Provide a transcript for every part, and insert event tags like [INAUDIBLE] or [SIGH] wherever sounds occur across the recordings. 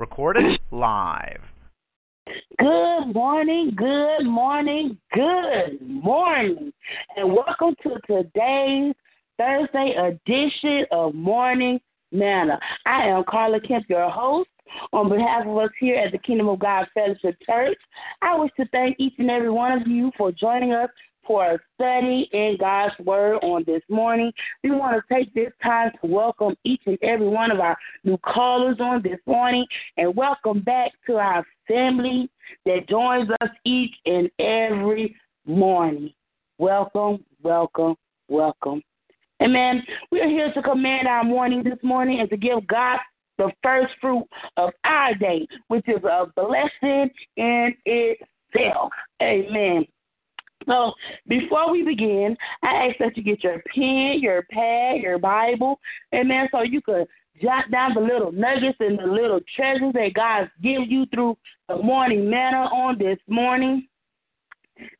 Recorded live. Good morning, good morning, good morning, and welcome to today's Thursday edition of Morning Manna. I am Carla Kemp, your host. On behalf of us here at the Kingdom of God Fellowship Church, I wish to thank each and every one of you for joining us for a study in God's Word on this morning. We want to take this time to welcome each and every one of our new callers on this morning and welcome back to our family that joins us each and every morning. Welcome, welcome, welcome. Amen. We are here to command our morning this morning and to give God the first fruit of our day, which is a blessing in itself. Amen. So before we begin, I ask that you get your pen, your pad, your Bible, amen, so you could jot down the little nuggets and the little treasures that God gives you through the morning manna on this morning.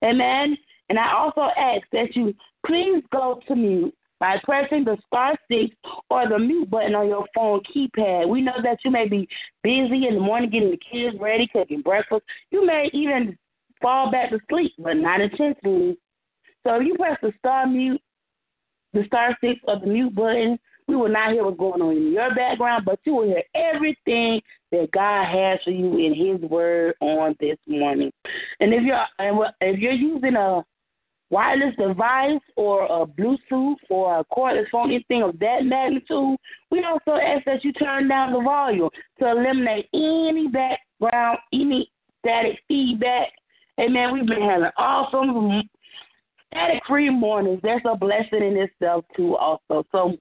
Amen. And I also ask that you please go to mute by pressing the star six or the mute button on your phone keypad. We know that you may be busy in the morning getting the kids ready, cooking breakfast. You may even fall back to sleep, but not intentionally. So if you press the star mute, the star six or the mute button, we will not hear what's going on in your background, but you will hear everything that God has for you in His Word on this morning. And if you're if you're using a wireless device or a Bluetooth or a cordless phone, anything of that magnitude, we also ask that you turn down the volume to eliminate any background, any static feedback. Amen. We've been having awesome static free mornings. That's a blessing in itself too also. So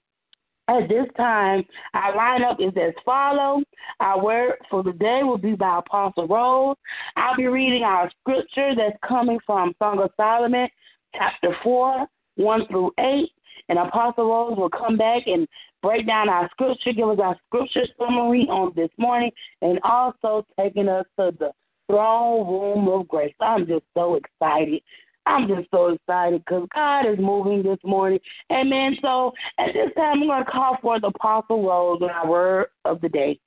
at this time, our lineup is as follows. Our word for the day will be by Apostle Rose. I'll be reading our scripture that's coming from Song of Solomon, chapter 4, 1 through 8. And Apostle Rose will come back and break down our scripture, give us our scripture summary on this morning, and also taking us to the throne room of grace. I'm just so excited. I'm just so excited because God is moving this morning. Amen. So at this time, I'm going to call for the Apostle Rose our word of the day.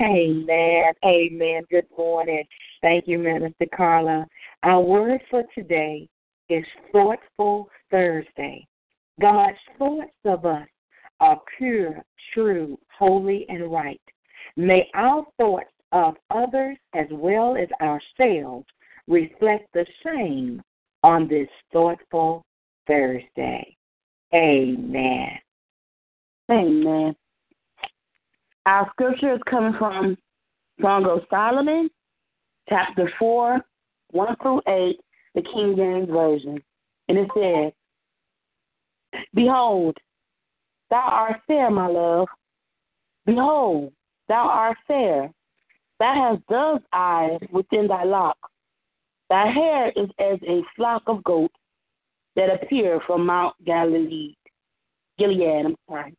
Amen. Amen. Good morning. Thank you, Minister Carla. Our word for today is Thoughtful Thursday. God's thoughts of us are pure, true, holy, and right. May our thoughts of others as well as ourselves reflect the same on this thoughtful Thursday. Amen. Amen. Our scripture is coming from Song of Solomon, chapter 4, 1 through 8, the King James Version. And it says, Behold, thou art fair, my love. Behold, thou art fair. Thou hast dove's eyes within thy locks. Thy hair is as a flock of goats that appear from Mount Galilee. Gilead, I'm sorry.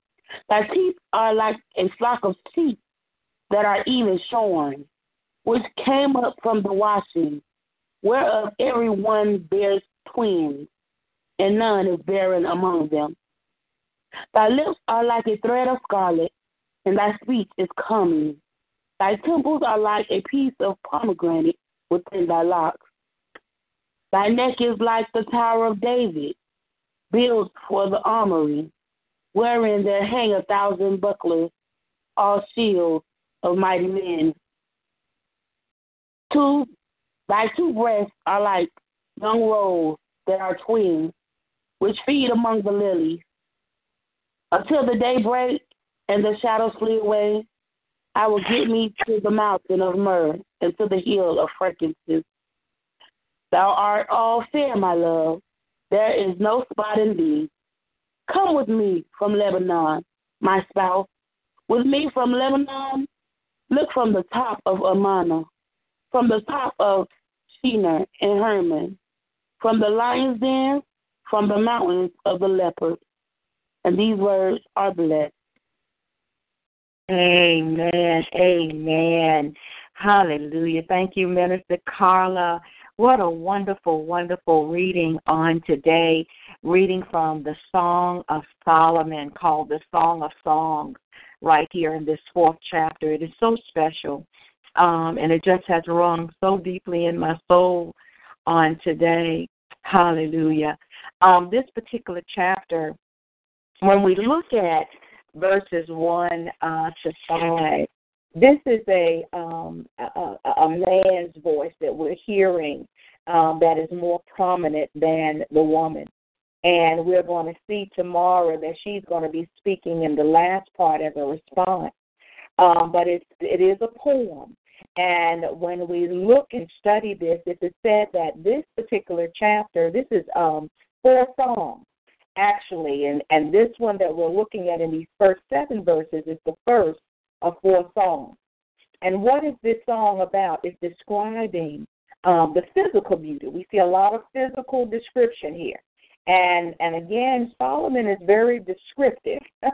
Thy teeth are like a flock of sheep that are even shorn, which came up from the washing, whereof every one bears twins, and none is barren among them. Thy lips are like a thread of scarlet, and thy speech is coming. Thy temples are like a piece of pomegranate within thy locks. Thy neck is like the Tower of David, built for the armory, wherein there hang a thousand bucklers, all shields of mighty men. Two, thy two breasts are like young roes that are twins, which feed among the lilies. Until the day break and the shadows flee away, I will get me to the mountain of myrrh and to the hill of frankincense. Thou art all fair, my love. There is no spot in thee. Come with me from Lebanon, my spouse. With me from Lebanon, look from the top of Amana, from the top of Shinar and Hermon, from the lion's den, from the mountains of the leopard. And these words are blessed. Amen. Amen. Hallelujah. Thank you, Minister Carla. What a wonderful, wonderful reading on today. Reading from the Song of Solomon called the Song of Songs right here in this fourth chapter. It is so special. Um, and it just has rung so deeply in my soul on today. Hallelujah. Um, this particular chapter, when we look at verses 1 uh, to 5, this is a, um, a, a man's voice that we're hearing um, that is more prominent than the woman. And we're going to see tomorrow that she's going to be speaking in the last part as a response. Um, but it's, it is a poem. And when we look and study this, it is said that this particular chapter, this is um, four songs actually, and and this one that we're looking at in these first seven verses is the first of four songs. And what is this song about? It's describing um, the physical beauty. We see a lot of physical description here. And and again, Solomon is very descriptive. [LAUGHS]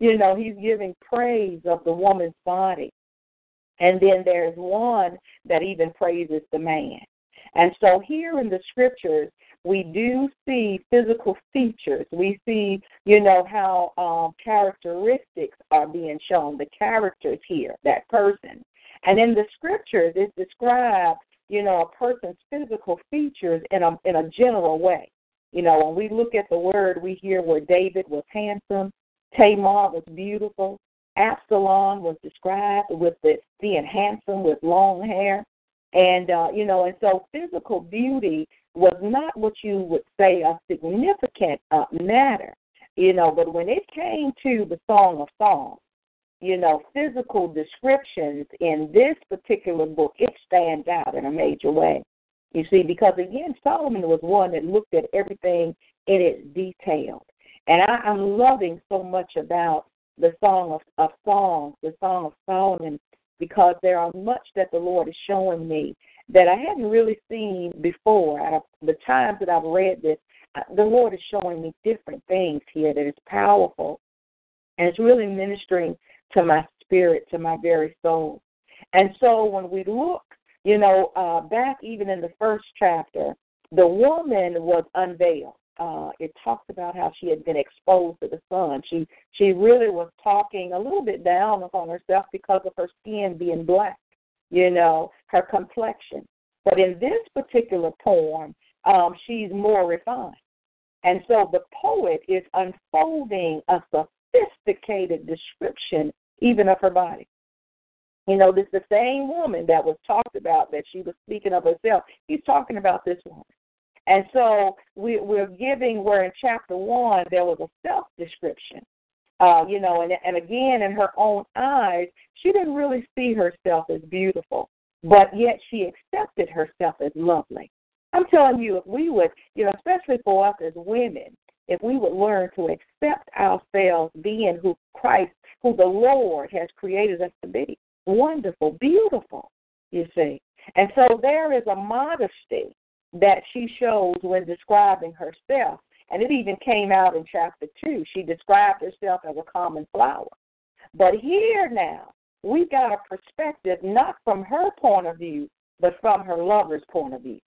you know, he's giving praise of the woman's body. And then there's one that even praises the man. And so here in the scriptures, we do see physical features. We see, you know, how um, characteristics are being shown, the characters here, that person. And in the scriptures, it describes, you know, a person's physical features in a in a general way. You know, when we look at the word, we hear where David was handsome, Tamar was beautiful, Absalom was described with the being handsome with long hair. And uh, you know, and so physical beauty was not what you would say a significant uh, matter, you know. But when it came to the Song of Songs, you know, physical descriptions in this particular book, it stands out in a major way. You see, because again, Solomon was one that looked at everything in its detail. And I, I'm loving so much about the Song of, of Songs, the Song of Solomon, because there are much that the Lord is showing me that I hadn't really seen before. Of the times that I've read this, uh, the Lord is showing me different things here that is powerful, and it's really ministering to my spirit, to my very soul. And so when we look, you know, uh, back even in the first chapter, the woman was unveiled. Uh, it talks about how she had been exposed to the sun. She she really was talking a little bit down upon herself because of her skin being black you know, her complexion. But in this particular poem, um, she's more refined. And so the poet is unfolding a sophisticated description even of her body. You know, this the same woman that was talked about that she was speaking of herself. He's talking about this woman. And so we, we're giving where in chapter one there was a self description. Uh, you know, and and again, in her own eyes, she didn't really see herself as beautiful, but yet she accepted herself as lovely. I'm telling you, if we would, you know, especially for us as women, if we would learn to accept ourselves being who Christ, who the Lord has created us to be, wonderful, beautiful, you see. And so there is a modesty that she shows when describing herself and it even came out in chapter 2. She described herself as a common flower. But here now, we got a perspective not from her point of view, but from her lover's point of view.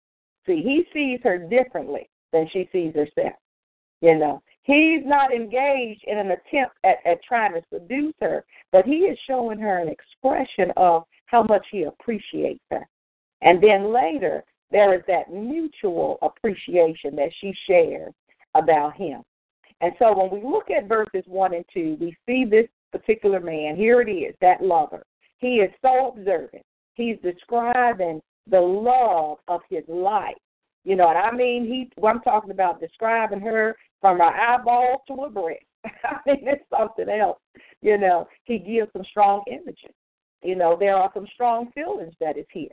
See, he sees her differently than she sees herself. You know, he's not engaged in an attempt at, at trying to seduce her, but he is showing her an expression of how much he appreciates her. And then later, there is that mutual appreciation that she shares about him. And so when we look at verses 1 and 2, we see this particular man. Here it is, that lover. He is so observant. He's describing the love of his life. You know, and I mean, he. I'm talking about describing her from her eyeballs to her breast. [LAUGHS] I mean, it's something else. You know, he gives some strong images. You know, there are some strong feelings that is here.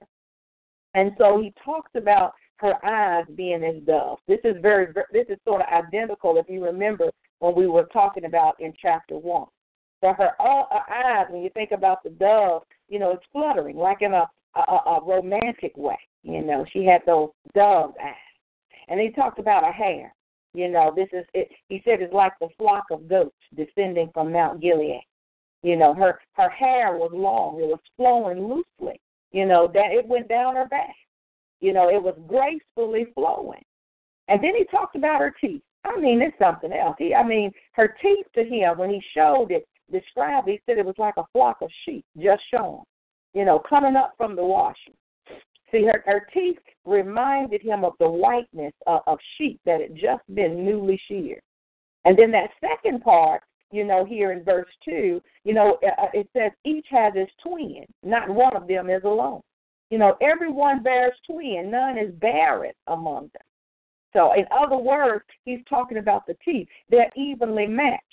And so he talks about her eyes being as doves. This is very, this is sort of identical, if you remember, when we were talking about in chapter one. So her, uh, her eyes, when you think about the dove, you know, it's fluttering like in a, a, a romantic way. You know, she had those dove eyes. And he talked about her hair. You know, this is it. He said it's like the flock of goats descending from Mount Gilead. You know, her her hair was long; it was flowing loosely. You know that it went down her back. You know, it was gracefully flowing. And then he talked about her teeth. I mean, it's something else. He, I mean, her teeth to him when he showed it, described. He said it was like a flock of sheep just showing. You know, coming up from the washing. See, her, her teeth reminded him of the whiteness of, of sheep that had just been newly sheared. And then that second part, you know, here in verse 2, you know, uh, uh, it says each has his twin. Not one of them is alone. You know, everyone bears twin. None is barren among them. So, in other words, he's talking about the teeth. They're evenly matched.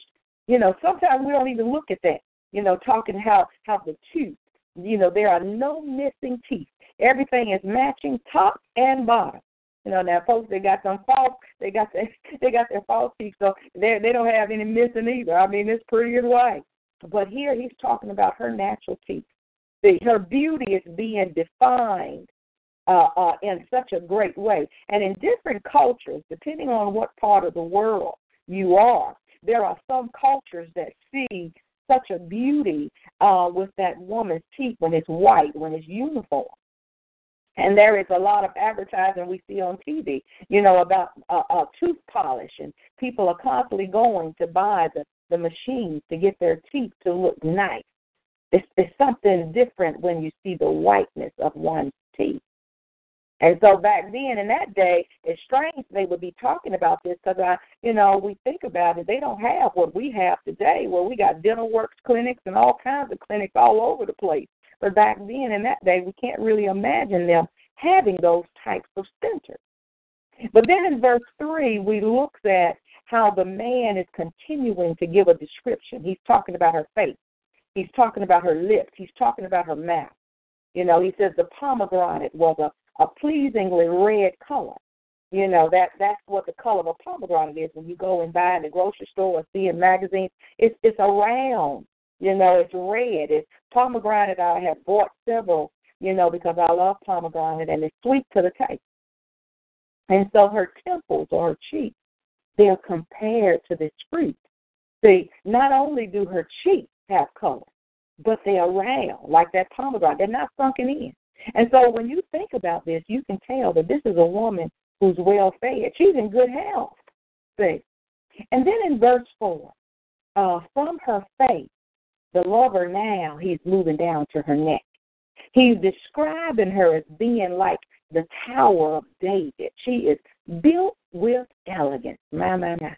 You know, sometimes we don't even look at that. You know, talking how how the tooth. You know, there are no missing teeth. Everything is matching top and bottom. You know, now folks they got some false they got their [LAUGHS] they got their false teeth, so they they don't have any missing either. I mean it's pretty as white. But here he's talking about her natural teeth. See, her beauty is being defined uh, uh, in such a great way. And in different cultures, depending on what part of the world you are, there are some cultures that see such a beauty uh, with that woman's teeth when it's white, when it's uniform. And there is a lot of advertising we see on TV, you know, about uh, uh, tooth polish, and people are constantly going to buy the the machines to get their teeth to look nice. It's, it's something different when you see the whiteness of one's teeth. And so back then, in that day, it's strange they would be talking about this because I, you know, we think about it. They don't have what we have today, where we got dental works clinics and all kinds of clinics all over the place. But back then, in that day, we can't really imagine them having those types of centers. But then in verse 3, we look at how the man is continuing to give a description. He's talking about her face, he's talking about her lips, he's talking about her mouth. You know, he says the pomegranate was a, a pleasingly red color. You know, that that's what the color of a pomegranate is when you go and buy in the grocery store or see in magazines. It's it's a round you know, it's red. It's pomegranate. I have bought several, you know, because I love pomegranate and it's sweet to the taste. And so her temples or her cheeks, they're compared to this fruit. See, not only do her cheeks have color, but they are round, like that pomegranate. They're not sunken in. And so when you think about this, you can tell that this is a woman who's well fed. She's in good health. See? And then in verse 4, uh, from her face the lover now, he's moving down to her neck. He's describing her as being like the Tower of David. She is built with elegance. My, my, my.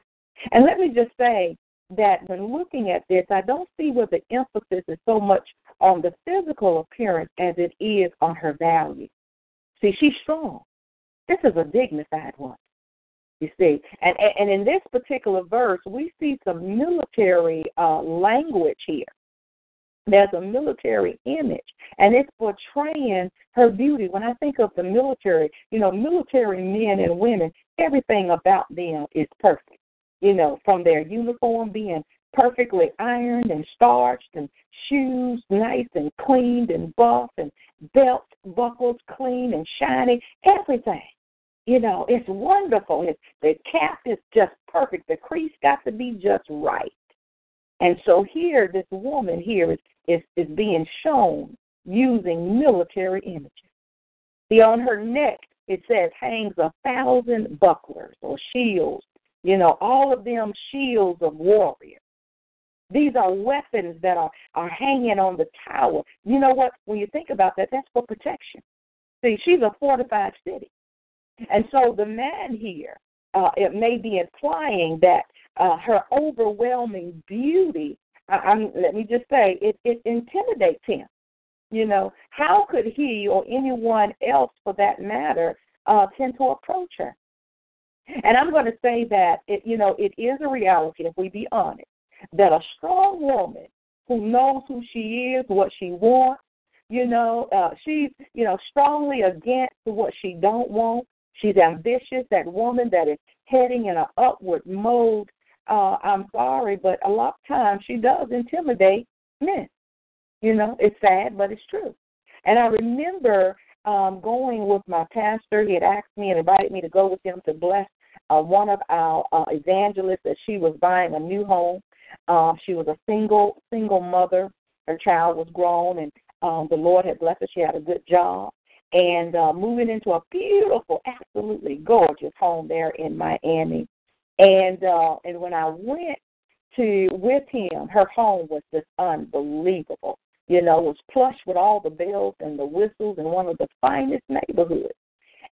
And let me just say that when looking at this, I don't see where the emphasis is so much on the physical appearance as it is on her value. See, she's strong. This is a dignified one. You see, and and in this particular verse, we see some military uh, language here there's a military image and it's portraying her beauty. When I think of the military, you know, military men and women, everything about them is perfect. You know, from their uniform being perfectly ironed and starched and shoes nice and cleaned and buff and belt buckles clean and shiny, everything. You know, it's wonderful. It's, the cap is just perfect. The crease got to be just right. And so here, this woman here is, is, is being shown using military images. See, on her neck, it says, hangs a thousand bucklers or shields. You know, all of them shields of warriors. These are weapons that are, are hanging on the tower. You know what? When you think about that, that's for protection. See, she's a fortified city. And so the man here, uh, it may be implying that uh, her overwhelming beauty, I, I'm, let me just say, it, it intimidates him. You know, how could he or anyone else, for that matter, uh, tend to approach her? And I'm going to say that it, you know, it is a reality, if we be honest, that a strong woman who knows who she is, what she wants, you know, uh, she's you know strongly against what she don't want. She's ambitious. That woman that is heading in an upward mode uh, I'm sorry, but a lot of times she does intimidate men. You know, it's sad, but it's true. And I remember um, going with my pastor. He had asked me and invited me to go with him to bless uh, one of our uh, evangelists that she was buying a new home. Um, she was a single single mother. Her child was grown, and um, the Lord had blessed her. She had a good job, and uh, moving into a beautiful, absolutely gorgeous home there in Miami. And uh, and when I went to with him, her home was just unbelievable. You know, it was plush with all the bells and the whistles in one of the finest neighborhoods.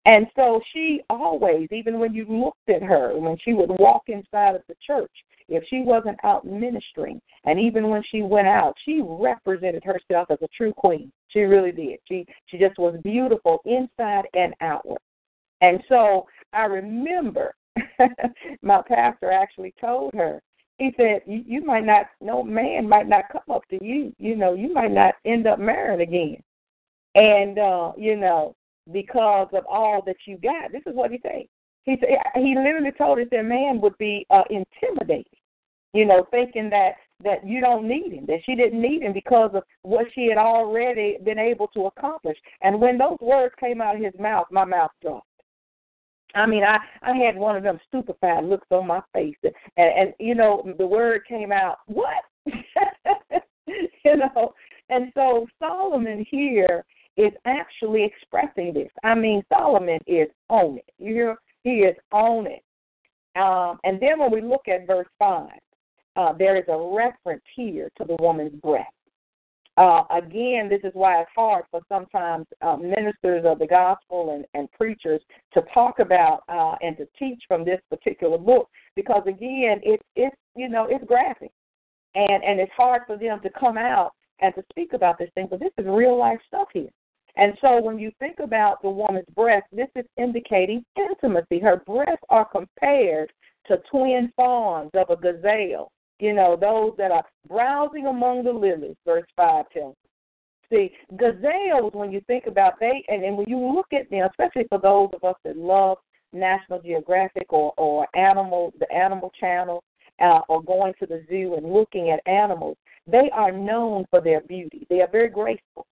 And so she always, even when you looked at her, when she would walk inside of the church, if she wasn't out ministering, and even when she went out, she represented herself as a true queen. She really did. She she just was beautiful inside and outward. And so I remember [LAUGHS] my pastor actually told her, he said, you, you might not, no man might not come up to you. You know, you might not end up married again. And, uh, you know, because of all that you got. This is what he said. He said he literally told us that man would be uh, intimidated, you know, thinking that that you don't need him, that she didn't need him because of what she had already been able to accomplish. And when those words came out of his mouth, my mouth dropped. I mean, I I had one of them stupefied looks on my face, and and you know the word came out, what? [LAUGHS] you know, and so Solomon here is actually expressing this. I mean, Solomon is on it. You hear? He is on it. Um, and then when we look at verse five, uh, there is a reference here to the woman's breast. Uh, again, this is why it's hard for sometimes uh, ministers of the gospel and, and preachers to talk about uh, and to teach from this particular book because again, it's it's you know it's graphic, and and it's hard for them to come out and to speak about this thing. But this is real life stuff here. And so when you think about the woman's breast, this is indicating intimacy. Her breasts are compared to twin fawns of a gazelle you know, those that are browsing among the lilies, verse 5 tells. See, gazelles, when you think about they, and, and when you look at them, especially for those of us that love National Geographic or, or animal, the Animal Channel, uh, or going to the zoo and looking at animals, they are known for their beauty. They are very graceful.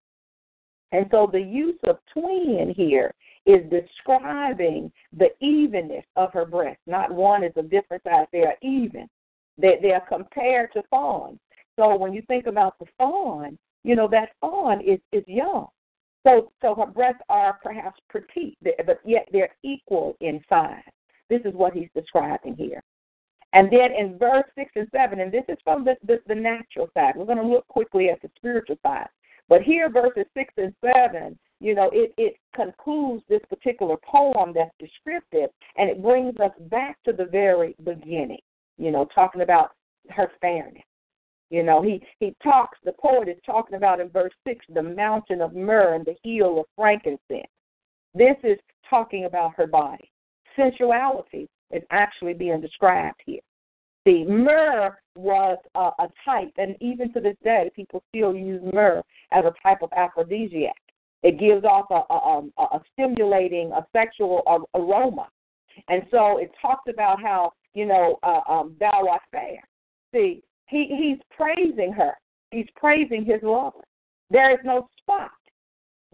And so the use of twin here is describing the evenness of her breast. Not one is a different size, they are even. They, they are compared to fawns. So when you think about the fawn, you know that fawn is is young. So so her breasts are perhaps petite, but yet they're equal in size. This is what he's describing here. And then in verse six and seven, and this is from the, the, the natural side. We're going to look quickly at the spiritual side. But here, verses six and seven, you know, it, it concludes this particular poem that's descriptive, and it brings us back to the very beginning you know, talking about her fairness. You know, he he talks. The poet is talking about in verse six the mountain of myrrh and the heel of frankincense. This is talking about her body. Sensuality is actually being described here. The myrrh was a, a type, and even to this day, people still use myrrh as a type of aphrodisiac. It gives off a, a, a a stimulating, a sexual aroma. And so it talks about how you know, uh, um, thou art fair. See, he, he's praising her. He's praising his lover. There is no spot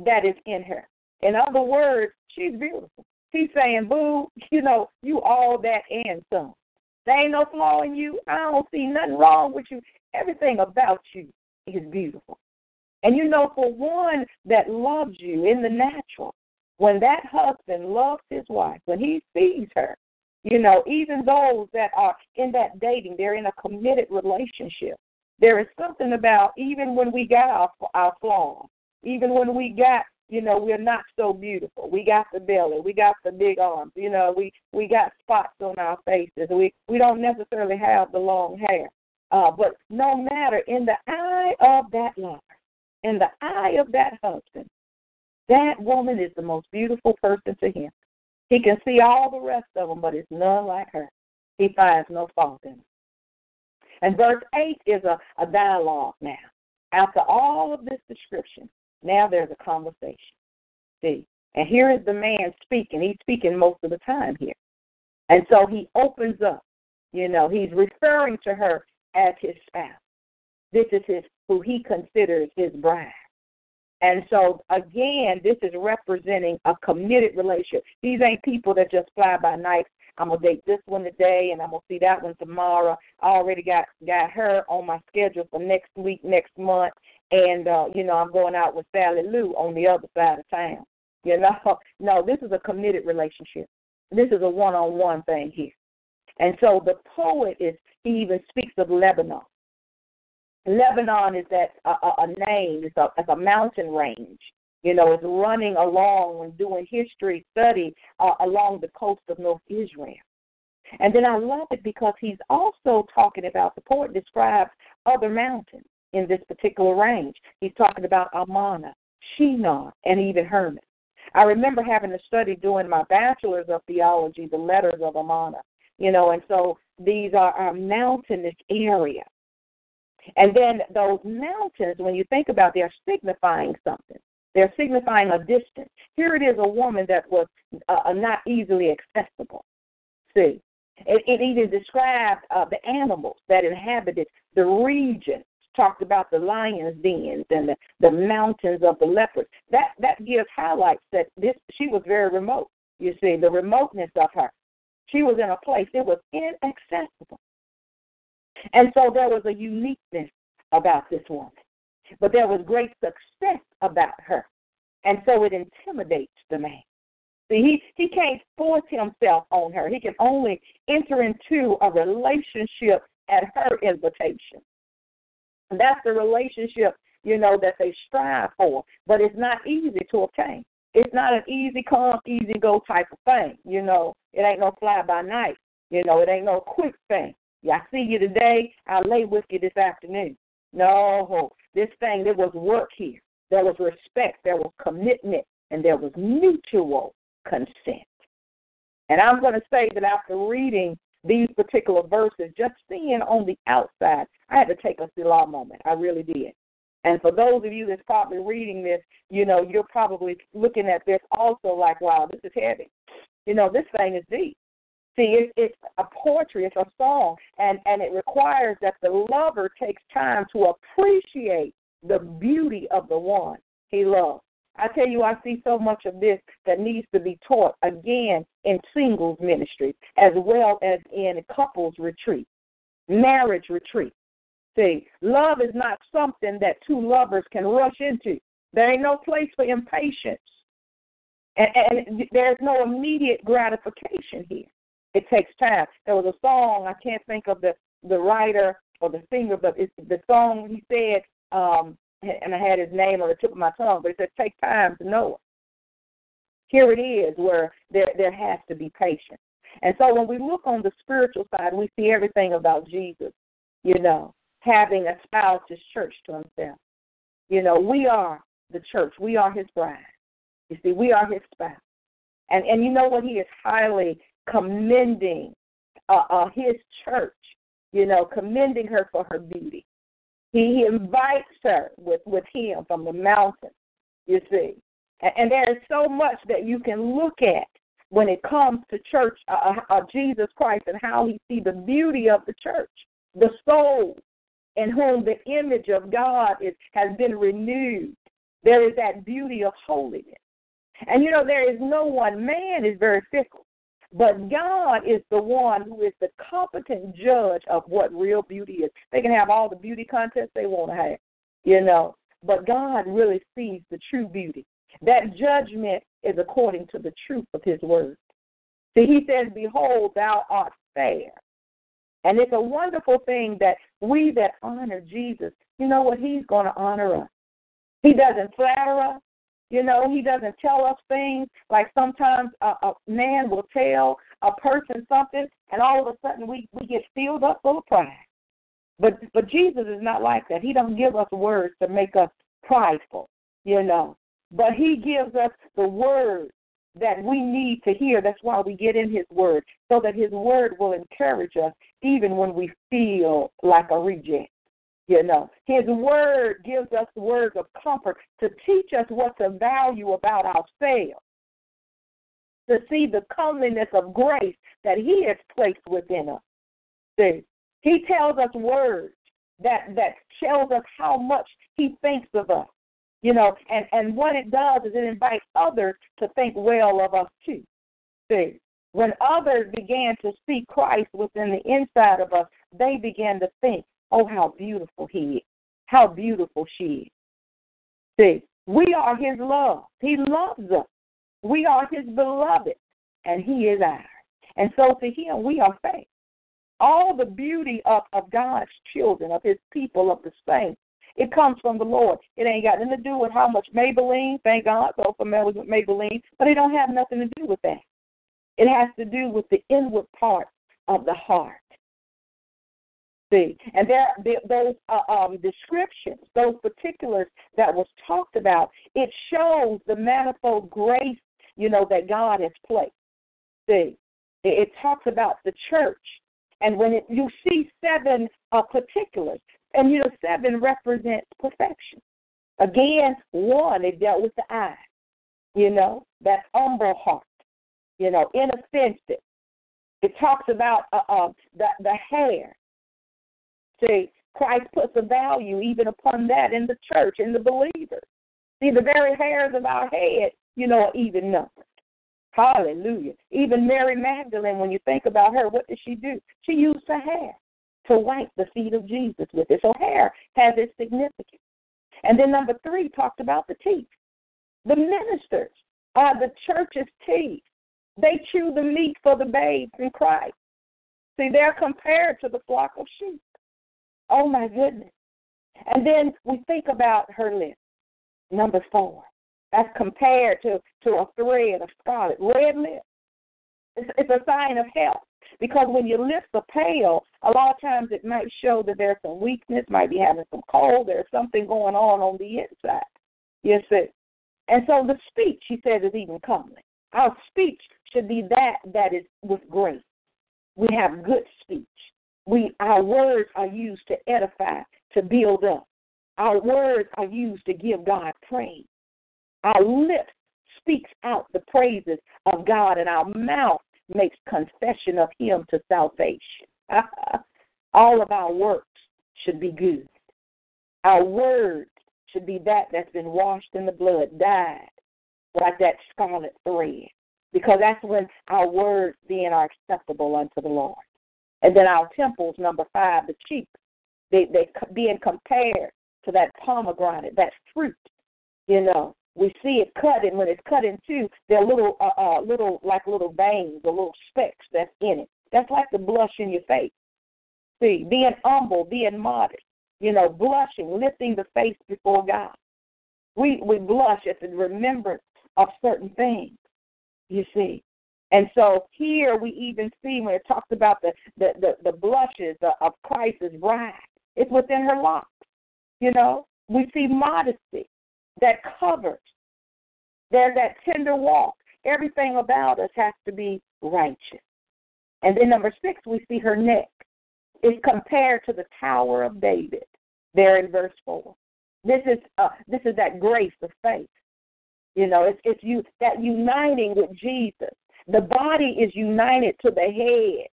that is in her. In other words, she's beautiful. He's saying, Boo, you know, you all that and some. There ain't no flaw in you. I don't see nothing wrong with you. Everything about you is beautiful. And you know, for one that loves you in the natural, when that husband loves his wife, when he sees her, you know, even those that are in that dating, they're in a committed relationship. There is something about even when we got our our flaws, even when we got, you know, we're not so beautiful. We got the belly, we got the big arms, you know, we we got spots on our faces. We we don't necessarily have the long hair. Uh, but no matter, in the eye of that lover, in the eye of that husband, that woman is the most beautiful person to him. He can see all the rest of them, but it's none like her. He finds no fault in them. And verse 8 is a, a dialogue now. After all of this description, now there's a conversation. See? And here is the man speaking. He's speaking most of the time here. And so he opens up You know, he's referring to her as his spouse. This is his who he considers his bride. And so again, this is representing a committed relationship. These ain't people that just fly by night. I'm gonna date this one today, and I'm gonna see that one tomorrow. I already got got her on my schedule for next week, next month, and uh, you know I'm going out with Sally Lou on the other side of town. You know, [LAUGHS] no, this is a committed relationship. This is a one-on-one thing here. And so the poet is even speaks of Lebanon. Lebanon is that a, a, a name, it's a, it's a mountain range. You know, it's running along when doing history study uh, along the coast of North Israel. And then I love it because he's also talking about, the poet describes other mountains in this particular range. He's talking about Amana, Shinar, and even Hermon. I remember having to study doing my bachelor's of theology, the letters of Amana, you know, and so these are our mountainous area. And then those mountains, when you think about, they are signifying something. They're signifying a distance. Here it is, a woman that was uh, not easily accessible. See, it, it even described uh, the animals that inhabited the region. Talked about the lions' dens and the, the mountains of the leopards. That that gives highlights that this she was very remote. You see the remoteness of her. She was in a place it was inaccessible. And so there was a uniqueness about this woman. But there was great success about her. And so it intimidates the man. See, he, he can't force himself on her. He can only enter into a relationship at her invitation. That's the relationship, you know, that they strive for. But it's not easy to obtain. It's not an easy come, easy go type of thing. You know, it ain't no fly by night. You know, it ain't no quick thing. Yeah, I see you today. I'll lay with you this afternoon. No, this thing, there was work here. There was respect. There was commitment. And there was mutual consent. And I'm going to say that after reading these particular verses, just seeing on the outside, I had to take a Selah moment. I really did. And for those of you that's probably reading this, you know, you're probably looking at this also like, wow, this is heavy. You know, this thing is deep. See, it, it's a poetry, it's a song, and, and it requires that the lover takes time to appreciate the beauty of the one he loves. I tell you, I see so much of this that needs to be taught again in singles ministry as well as in couples retreat, marriage retreat. See, love is not something that two lovers can rush into. There ain't no place for impatience. And, and there's no immediate gratification here. It takes time. There was a song I can't think of the the writer or the singer, but it's the song he said, um, and I had his name on the tip of my tongue, but it said, "Take time to know it." Here it is, where there there has to be patience. And so when we look on the spiritual side, we see everything about Jesus. You know, having espoused his church to himself. You know, we are the church. We are his bride. You see, we are his spouse. And and you know what? He is highly commending uh, uh, his church, you know, commending her for her beauty. He, he invites her with, with him from the mountain, you see. And, there is so much that you can look at when it comes to church uh, uh, uh Jesus Christ and how he see the beauty of the church, the soul in whom the image of God is, has been renewed. There is that beauty of holiness. And you know, there is no one, man is very fickle. But God is the one who is the competent judge of what real beauty is. They can have all the beauty contests they want to have, you know, but God really sees the true beauty. That judgment is according to the truth of his word. See, he says, Behold, thou art fair. And it's a wonderful thing that we that honor Jesus, you know what? He's going to honor us. He doesn't flatter us. You know, he doesn't tell us things like sometimes a, a man will tell a person something, and all of a sudden we we get filled up full of pride. But but Jesus is not like that. He don't give us words to make us prideful, you know. But he gives us the word that we need to hear. That's why we get in his word, so that his word will encourage us even when we feel like a reject. You know, His word gives us words of comfort to teach us what to value about ourselves, to see the comeliness of grace that He has placed within us. See, he tells us words that that tells us how much he thinks of us. You know, and and what it does is it invites others to think well of us too. See, when others began to see Christ within the inside of us, they began to think, "Oh, how beautiful he is! How beautiful she is!" See, we are his love. He loves us. We are his beloved, and he is ours. And so to him, we are faith. All the beauty of, of God's children, of his people, of the saints, it comes from the Lord. It ain't got nothing to do with how much Maybelline, thank God, so familiar Maybelline, but it don't have nothing to do with that. It has to do with the inward part of the heart. See, and there, those uh, um, descriptions, those particulars that was talked about, it shows the manifold grace, you know, that God has placed. See, it, it talks about the church, and when it, you see seven uh, particulars, and you know, seven represents perfection. Again, one it dealt with the eye, you know, that humble heart, you know, inoffensive. It talks about uh, uh, the the hair See, Christ puts a value even upon that in the church, in the believers. See, the very hairs of our head, you know, are even numbered. Hallelujah. Even Mary Magdalene, when you think about her, what did she do? She used her hair to wipe the feet of Jesus with it. So hair has its significance. And then number three talked about the teeth. The ministers are the church's teeth. They chew the meat for the babes in Christ. See, they're compared to the flock of sheep. Oh my goodness. And then we think about her lips. Number four. That's compared to, to a thread of scarlet. Red lips. It's, it's a sign of health. Because when your lips are pale, a lot of times it might show that there's some weakness, might be having some cold, there's something going on on the inside. You see. And so the speech, she says, is even comely. Our speech should be that that is with grace. We have good speech. We our words are used to edify, to build up. Our words are used to give God praise. Our lips speaks out the praises of God, and our mouth makes confession of Him to salvation. [LAUGHS] All of our works should be good. Our words should be that that's been washed in the blood, dyed, like that scarlet thread, because that's when our words being are acceptable unto the Lord. And then our temples, number five, the cheek, they they being compared to that pomegranate, that fruit. You know, we see it cut, and when it's cut in two, there are little, uh, uh, little like little veins or little specks that's in it. That's like the blush in your face. See, being humble, being modest, you know, blushing, lifting the face before God. We we blush at the remembrance of certain things. You see, and so here we even see when it talks about the the the, the blushes of Christ's bride, it's within her locks. You know, we see modesty that covers. There's that tender walk. Everything about us has to be righteous. And then number six, we see her neck is compared to the Tower of David. There in verse four. This is uh, this is that grace of faith. You know, it's it's you that uniting with Jesus the body is united to the head,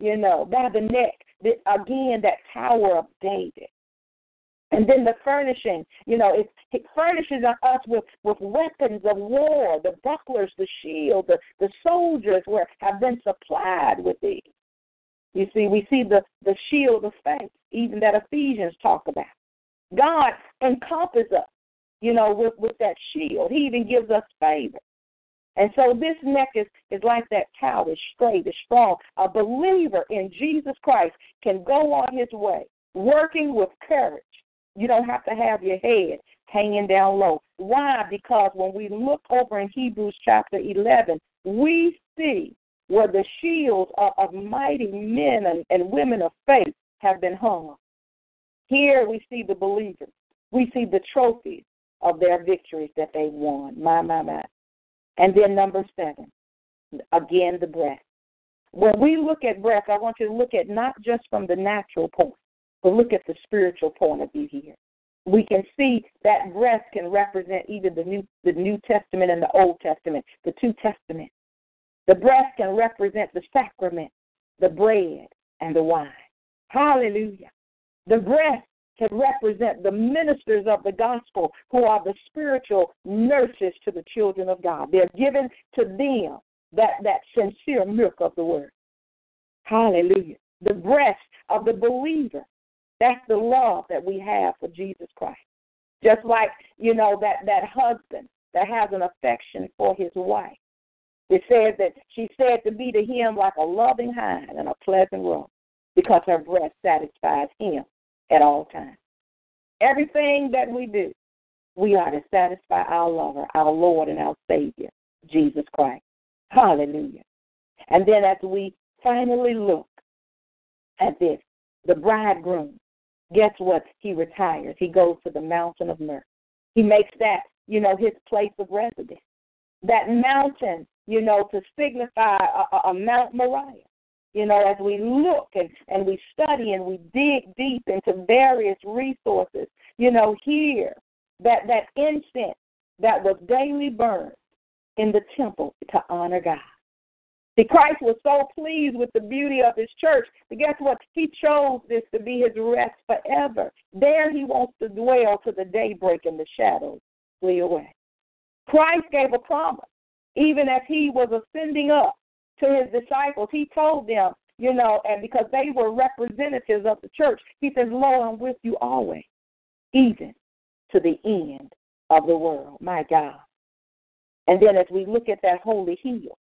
you know, by the neck. Again, that Tower of David. And then the furnishing, you know, it, it furnishes us with, with weapons of war, the bucklers, the shield, the, the soldiers were, have been supplied with these. You see, we see the, the shield of faith, even that Ephesians talk about. God encompasses us, you know, with, with that shield. He even gives us favor. And so this neck is, is like that cow, is straight, is strong. A believer in Jesus Christ can go on his way, working with courage. You don't have to have your head hanging down low. Why? Because when we look over in Hebrews chapter 11, we see where the shields of, of mighty men and, and women of faith have been hung. Here we see the believers. We see the trophies of their victories that they won. My, my, my. And then number seven, again, the breath. When we look at breath, I want you to look at not just from the natural point, but look at the spiritual point of view here. We can see that breath can represent either the New, the New Testament and the Old Testament, the two testaments. The breath can represent the sacrament, the bread, and the wine. Hallelujah. The breast can represent the ministers of the gospel who are the spiritual nurses to the children of God. They're given to them that, that sincere milk of the word. Hallelujah. The breast of the believer. That's the love that we have for Jesus Christ. Just like, you know, that, that husband that has an affection for his wife. It says that she said to be to him like a loving hind and a pleasant robe because her breast satisfies him at all times. Everything that we do, we are to satisfy our lover, our Lord and our Savior, Jesus Christ. Hallelujah. And then as we finally look at this, the bridegroom, guess what? He retires. He goes to the mountain of myrrh. He makes that, you know, his place of residence. That mountain, you know, to signify a, a, a Mount Moriah you know, as we look and, and we study and we dig deep into various resources, you know, here that that incense that was daily burned in the temple to honor God. See, Christ was so pleased with the beauty of his church. But guess what? He chose this to be his rest forever. There he wants to dwell to the daybreak and the shadows flee away. Christ gave a promise, even as he was ascending up to his disciples, he told them, you know, and because they were representatives of the church, he says, Lo, I'm with you always, even to the end of the world. My God. And then as we look at that holy hill,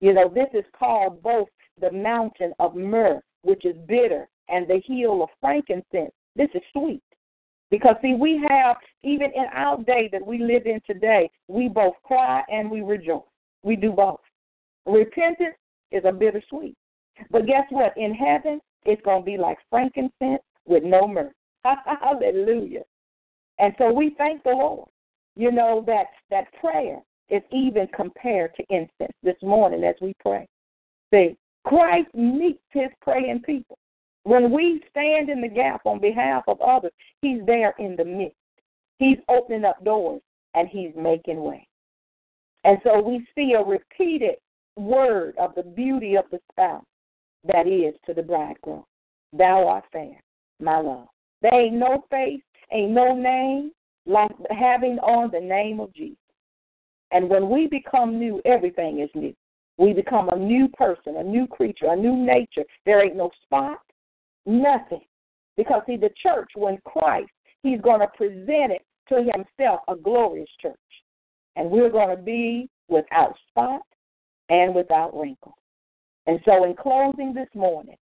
you know, this is called both the mountain of myrrh, which is bitter, and the hill of frankincense. This is sweet. Because, see, we have, even in our day that we live in today, we both cry and we rejoice. We do both. Repentance is a bittersweet. But guess what? In heaven, it's going to be like frankincense with no myrrh. [LAUGHS] Hallelujah. And so we thank the Lord. You know that that prayer is even compared to incense this morning as we pray. See, Christ meets his praying people. When we stand in the gap on behalf of others, he's there in the midst. He's opening up doors and he's making way. And so we see a repeated word of the beauty of the spouse that is to the bridegroom. Thou art fair, my love. There ain't no face, ain't no name like having on the name of Jesus. And when we become new, everything is new. We become a new person, a new creature, a new nature. There ain't no spot, nothing. Because, see, the church, when Christ, He's going to present it to Himself a glorious church. And we're going to be without spot, and without wrinkle. And so, in closing this morning,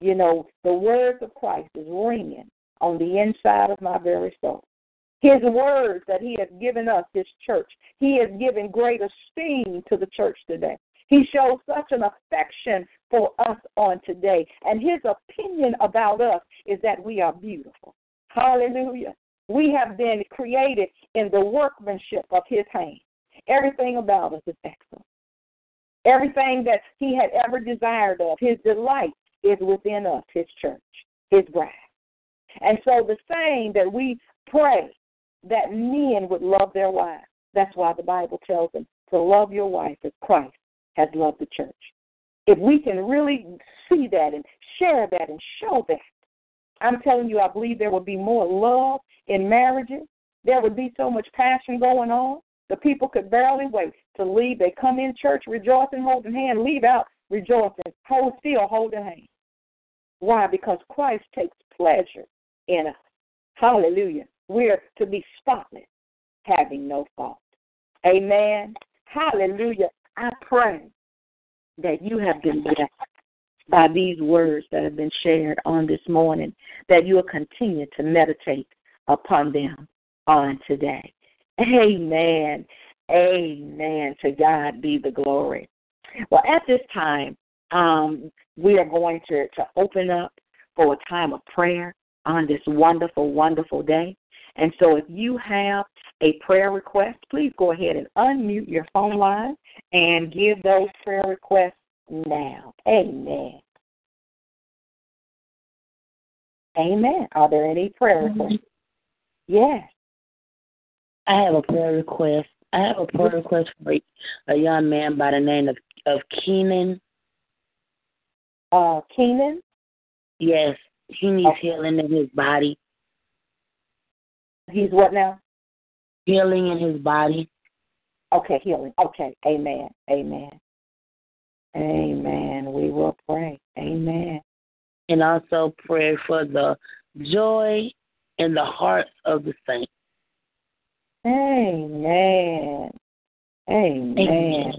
you know, the words of Christ is ringing on the inside of my very soul. His words that He has given us, His church, He has given great esteem to the church today. He shows such an affection for us on today. And His opinion about us is that we are beautiful. Hallelujah. We have been created in the workmanship of His hand. Everything about us is excellent. Everything that he had ever desired of, his delight is within us, his church, his bride. And so the saying that we pray that men would love their wives, that's why the Bible tells them to love your wife as Christ has loved the church. If we can really see that and share that and show that, I'm telling you, I believe there would be more love in marriages. There would be so much passion going on. The people could barely wait to leave. They come in church rejoicing, holding hands, leave out rejoicing, hold still, holding hands. Why? Because Christ takes pleasure in us. Hallelujah. We're to be spotless, having no fault. Amen. Hallelujah. I pray that you have been blessed by these words that have been shared on this morning, that you will continue to meditate upon them on today. Amen. Amen. To God be the glory. Well, at this time, um, we are going to, to open up for a time of prayer on this wonderful, wonderful day. And so if you have a prayer request, please go ahead and unmute your phone line and give those prayer requests now. Amen. Amen. Are there any prayer requests? Yes. I have a prayer request. I have a prayer request for a young man by the name of of Keenan. Uh, Keenan. Yes. He needs okay. healing in his body. He's what now? Healing in his body. Okay, healing. Okay, amen. Amen. Amen. We will pray. Amen. And also pray for the joy in the hearts of the saints. Amen. Amen. Amen.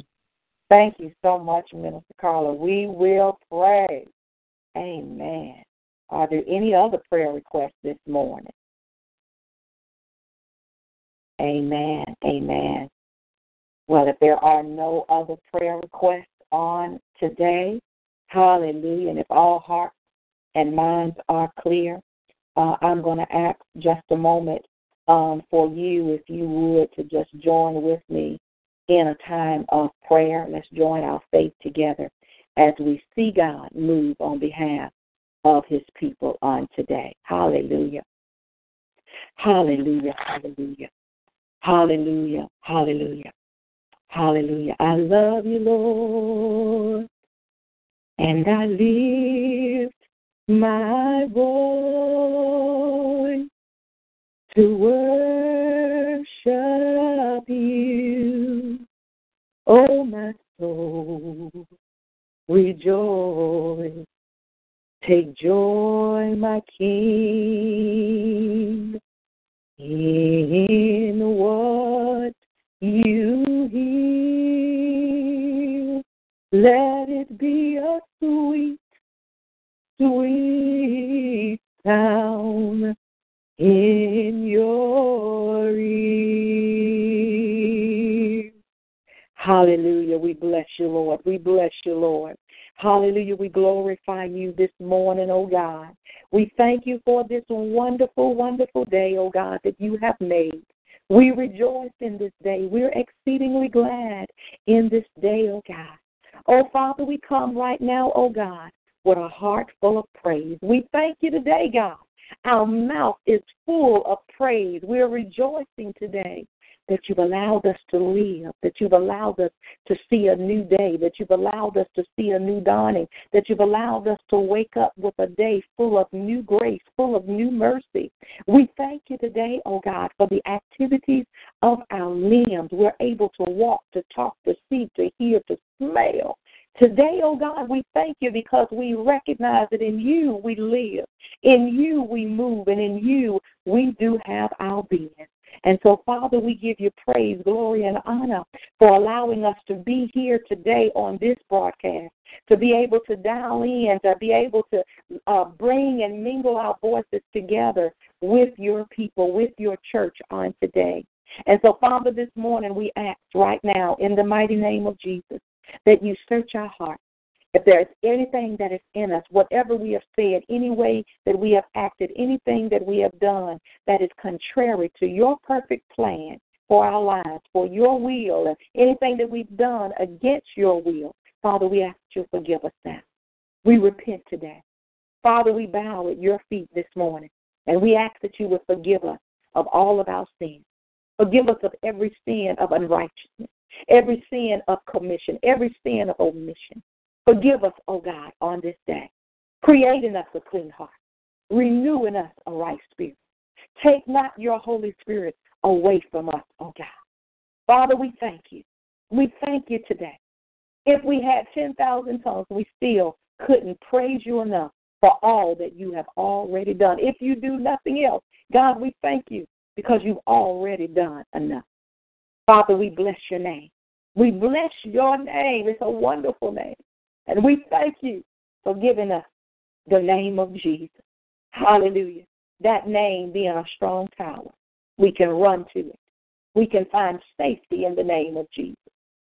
Thank you so much, Minister Carla. We will pray. Amen. Are there any other prayer requests this morning? Amen. Amen. Well, if there are no other prayer requests on today, hallelujah. And if all hearts and minds are clear, uh, I'm going to ask just a moment um, for you, if you would, to just join with me in a time of prayer. Let's join our faith together as we see God move on behalf of his people on today. Hallelujah. Hallelujah. Hallelujah. Hallelujah. Hallelujah. Hallelujah. I love you, Lord. And I lift my voice to worship you. Oh, my soul, rejoice. Take joy, my King, in what you hear. Let it be a sweet, sweet sound in your ear. Hallelujah. We bless you, Lord. We bless you, Lord. Hallelujah. We glorify you this morning, oh God. We thank you for this wonderful, wonderful day, oh God, that you have made. We rejoice in this day. We're exceedingly glad in this day, oh God. Oh Father, we come right now, oh God, with a heart full of praise. We thank you today, God. Our mouth is full of praise. We're rejoicing today that you've allowed us to live, that you've allowed us to see a new day, that you've allowed us to see a new dawning, that you've allowed us to wake up with a day full of new grace, full of new mercy. We thank you today, oh God, for the activities of our limbs. We're able to walk, to talk, to see, to hear, to smell. Today, oh God, we thank you because we recognize that in you we live, in you we move, and in you we do have our being. And so, Father, we give you praise, glory, and honor for allowing us to be here today on this broadcast, to be able to dial in, to be able to uh, bring and mingle our voices together with your people, with your church on today. And so, Father, this morning we ask right now in the mighty name of Jesus that you search our hearts if there is anything that is in us, whatever we have said, any way that we have acted, anything that we have done that is contrary to your perfect plan for our lives, for your will, and anything that we've done against your will, Father, we ask you to forgive us now. We repent today. Father, we bow at your feet this morning, and we ask that you would forgive us of all of our sins. Forgive us of every sin of unrighteousness, every sin of commission, every sin of omission. Forgive us, O oh God, on this day. Create in us a clean heart. Renew in us a right spirit. Take not your Holy Spirit away from us, O oh God. Father, we thank you. We thank you today. If we had 10,000 tongues, we still couldn't praise you enough for all that you have already done. If you do nothing else, God, we thank you because you've already done enough. Father, we bless your name. We bless your name. It's a wonderful name. And we thank you for giving us the name of Jesus. Hallelujah. That name being a strong tower. We can run to it. We can find safety in the name of Jesus.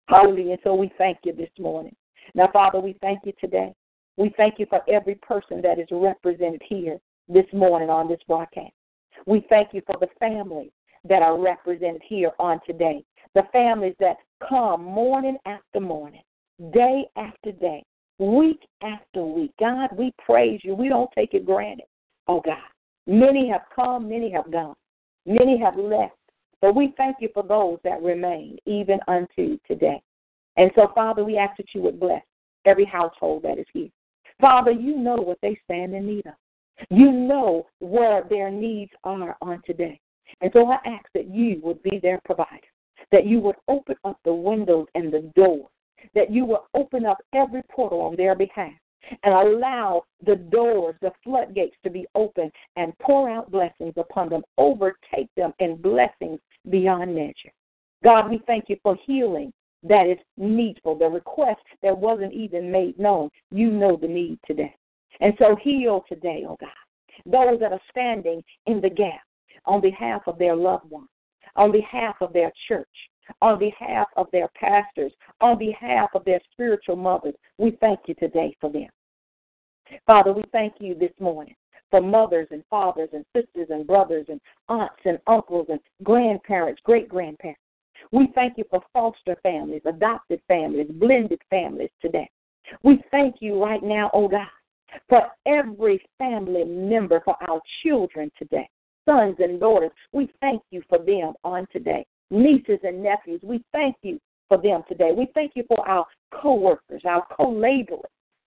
Hallelujah. So we thank you this morning. Now, Father, we thank you today. We thank you for every person that is represented here this morning on this broadcast. We thank you for the families that are represented here on today. The families that come morning after morning day after day, week after week. God, we praise you. We don't take it granted. Oh, God. Many have come, many have gone, many have left. But we thank you for those that remain even unto today. And so, Father, we ask that you would bless every household that is here. Father, you know what they stand in need of. You know where their needs are on today. And so I ask that you would be their provider, that you would open up the windows and the doors, that you will open up every portal on their behalf and allow the doors, the floodgates to be open and pour out blessings upon them, overtake them in blessings beyond measure. God, we thank you for healing that is needful, the request that wasn't even made known. You know the need today. And so heal today, oh God, those that are standing in the gap on behalf of their loved ones, on behalf of their church, on behalf of their pastors, on behalf of their spiritual mothers. We thank you today for them. Father, we thank you this morning for mothers and fathers and sisters and brothers and aunts and uncles and grandparents, great grandparents. We thank you for foster families, adopted families, blended families today. We thank you right now, oh God, for every family member, for our children today, sons and daughters. We thank you for them on today. Nieces and nephews, we thank you for them today. We thank you for our co workers, our co laborers.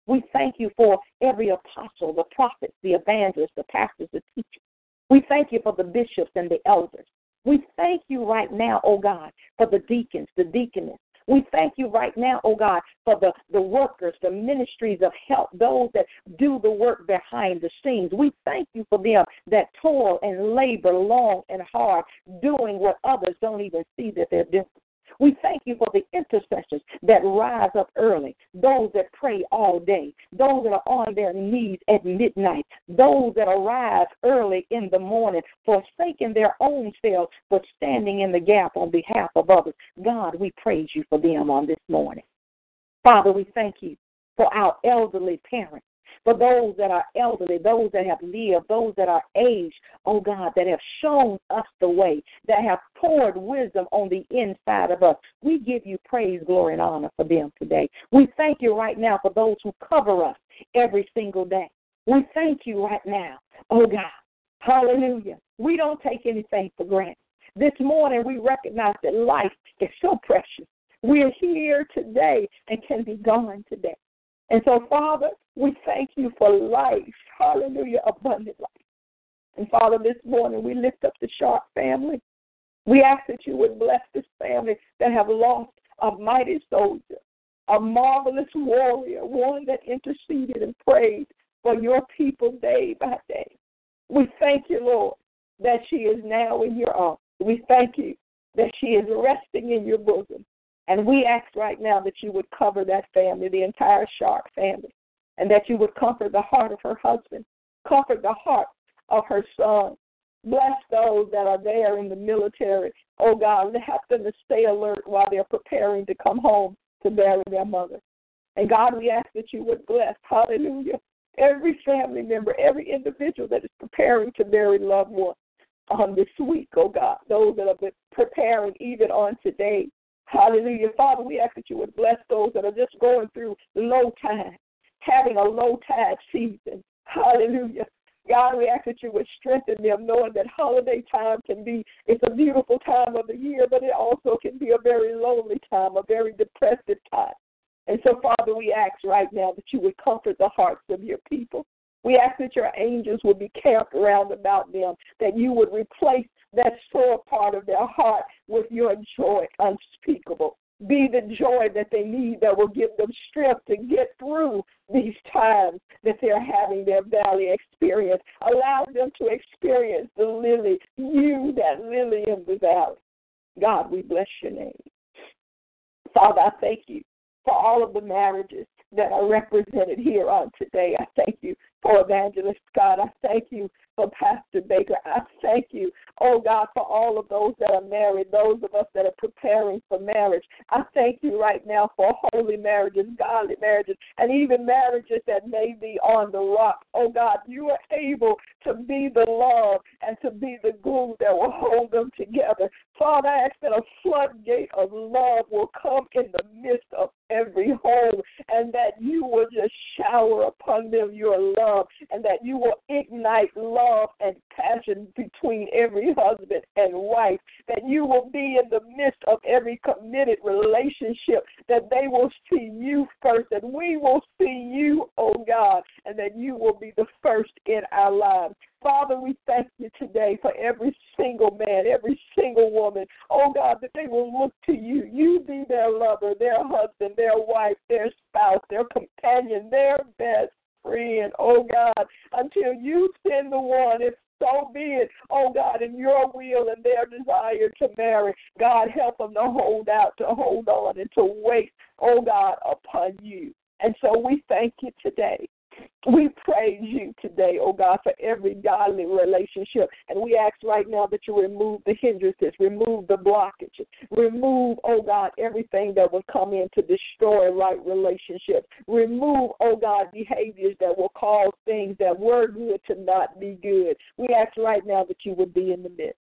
We thank you for every apostle, the prophets, the evangelists, the pastors, the teachers. We thank you for the bishops and the elders. We thank you right now, oh God, for the deacons, the deaconess. We thank you right now, oh God, for the, the workers, the ministries of help, those that do the work behind the scenes. We thank you for them that toil and labor long and hard, doing what others don't even see that they're doing. We thank you for the intercessors that rise up early, those that pray all day, those that are on their knees at midnight, those that arise early in the morning, forsaking their own selves, but standing in the gap on behalf of others. God, we praise you for them on this morning. Father, we thank you for our elderly parents for those that are elderly, those that have lived, those that are aged, oh God, that have shown us the way, that have poured wisdom on the inside of us. We give you praise, glory, and honor for them today. We thank you right now for those who cover us every single day. We thank you right now, oh God. Hallelujah. We don't take anything for granted. This morning we recognize that life is so precious. We're here today and can be gone today. And so, Father, we thank you for life. Hallelujah, abundant life. And Father, this morning we lift up the Sharp family. We ask that you would bless this family that have lost a mighty soldier, a marvelous warrior, one that interceded and prayed for your people day by day. We thank you, Lord, that she is now in your arms. We thank you that she is resting in your bosom. And we ask right now that you would cover that family, the entire Sharp family, and that you would comfort the heart of her husband, comfort the heart of her son. Bless those that are there in the military. Oh God, help them to stay alert while they're preparing to come home to bury their mother. And God, we ask that you would bless, hallelujah, every family member, every individual that is preparing to bury loved ones on this week, oh God, those that have been preparing even on today. Hallelujah. Father, we ask that you would bless those that are just going through low tide, having a low tide season. Hallelujah. God, we ask that you would strengthen them, knowing that holiday time can be, it's a beautiful time of the year, but it also can be a very lonely time, a very depressive time. And so, Father, we ask right now that you would comfort the hearts of your people. We ask that your angels would be camped around about them, that you would replace that sore part of their heart with your joy unspeakable. Be the joy that they need that will give them strength to get through these times that they're having their valley experience. Allow them to experience the lily, you, that lily in the valley. Scott, we bless your name. Father, I thank you for all of the marriages that are represented here on today. I thank you for Evangelist God. I thank you for Pastor Baker. I thank you, oh God, for all of those that are married, those of us that are preparing for marriage. I thank you right now for holy marriages, godly marriages, and even marriages that may be on the rock. Oh God, you are able to be the love and to be the glue that will hold them together. Father, I ask that a floodgate of love will come in the midst of every home and that you will just shower upon them your love and that you will ignite love love and passion between every husband and wife, that you will be in the midst of every committed relationship, that they will see you first, that we will see you, oh God, and that you will be the first in our lives. Father, we thank you today for every single man, every single woman. Oh God, that they will look to you. You be their lover, their husband, their wife, their spouse, their companion, their best friend. Oh God, until you send the one, if so be it, oh God, in your will and their desire to marry. God, help them to hold out, to hold on, and to wait, oh God, upon you. And so we thank you today. We praise you today, oh God, for every godly relationship. And we ask right now that you remove the hindrances, remove the blockages, remove, oh God, everything that will come in to destroy right relationships. Remove, oh God, behaviors that will cause things that were good to not be good. We ask right now that you would be in the midst.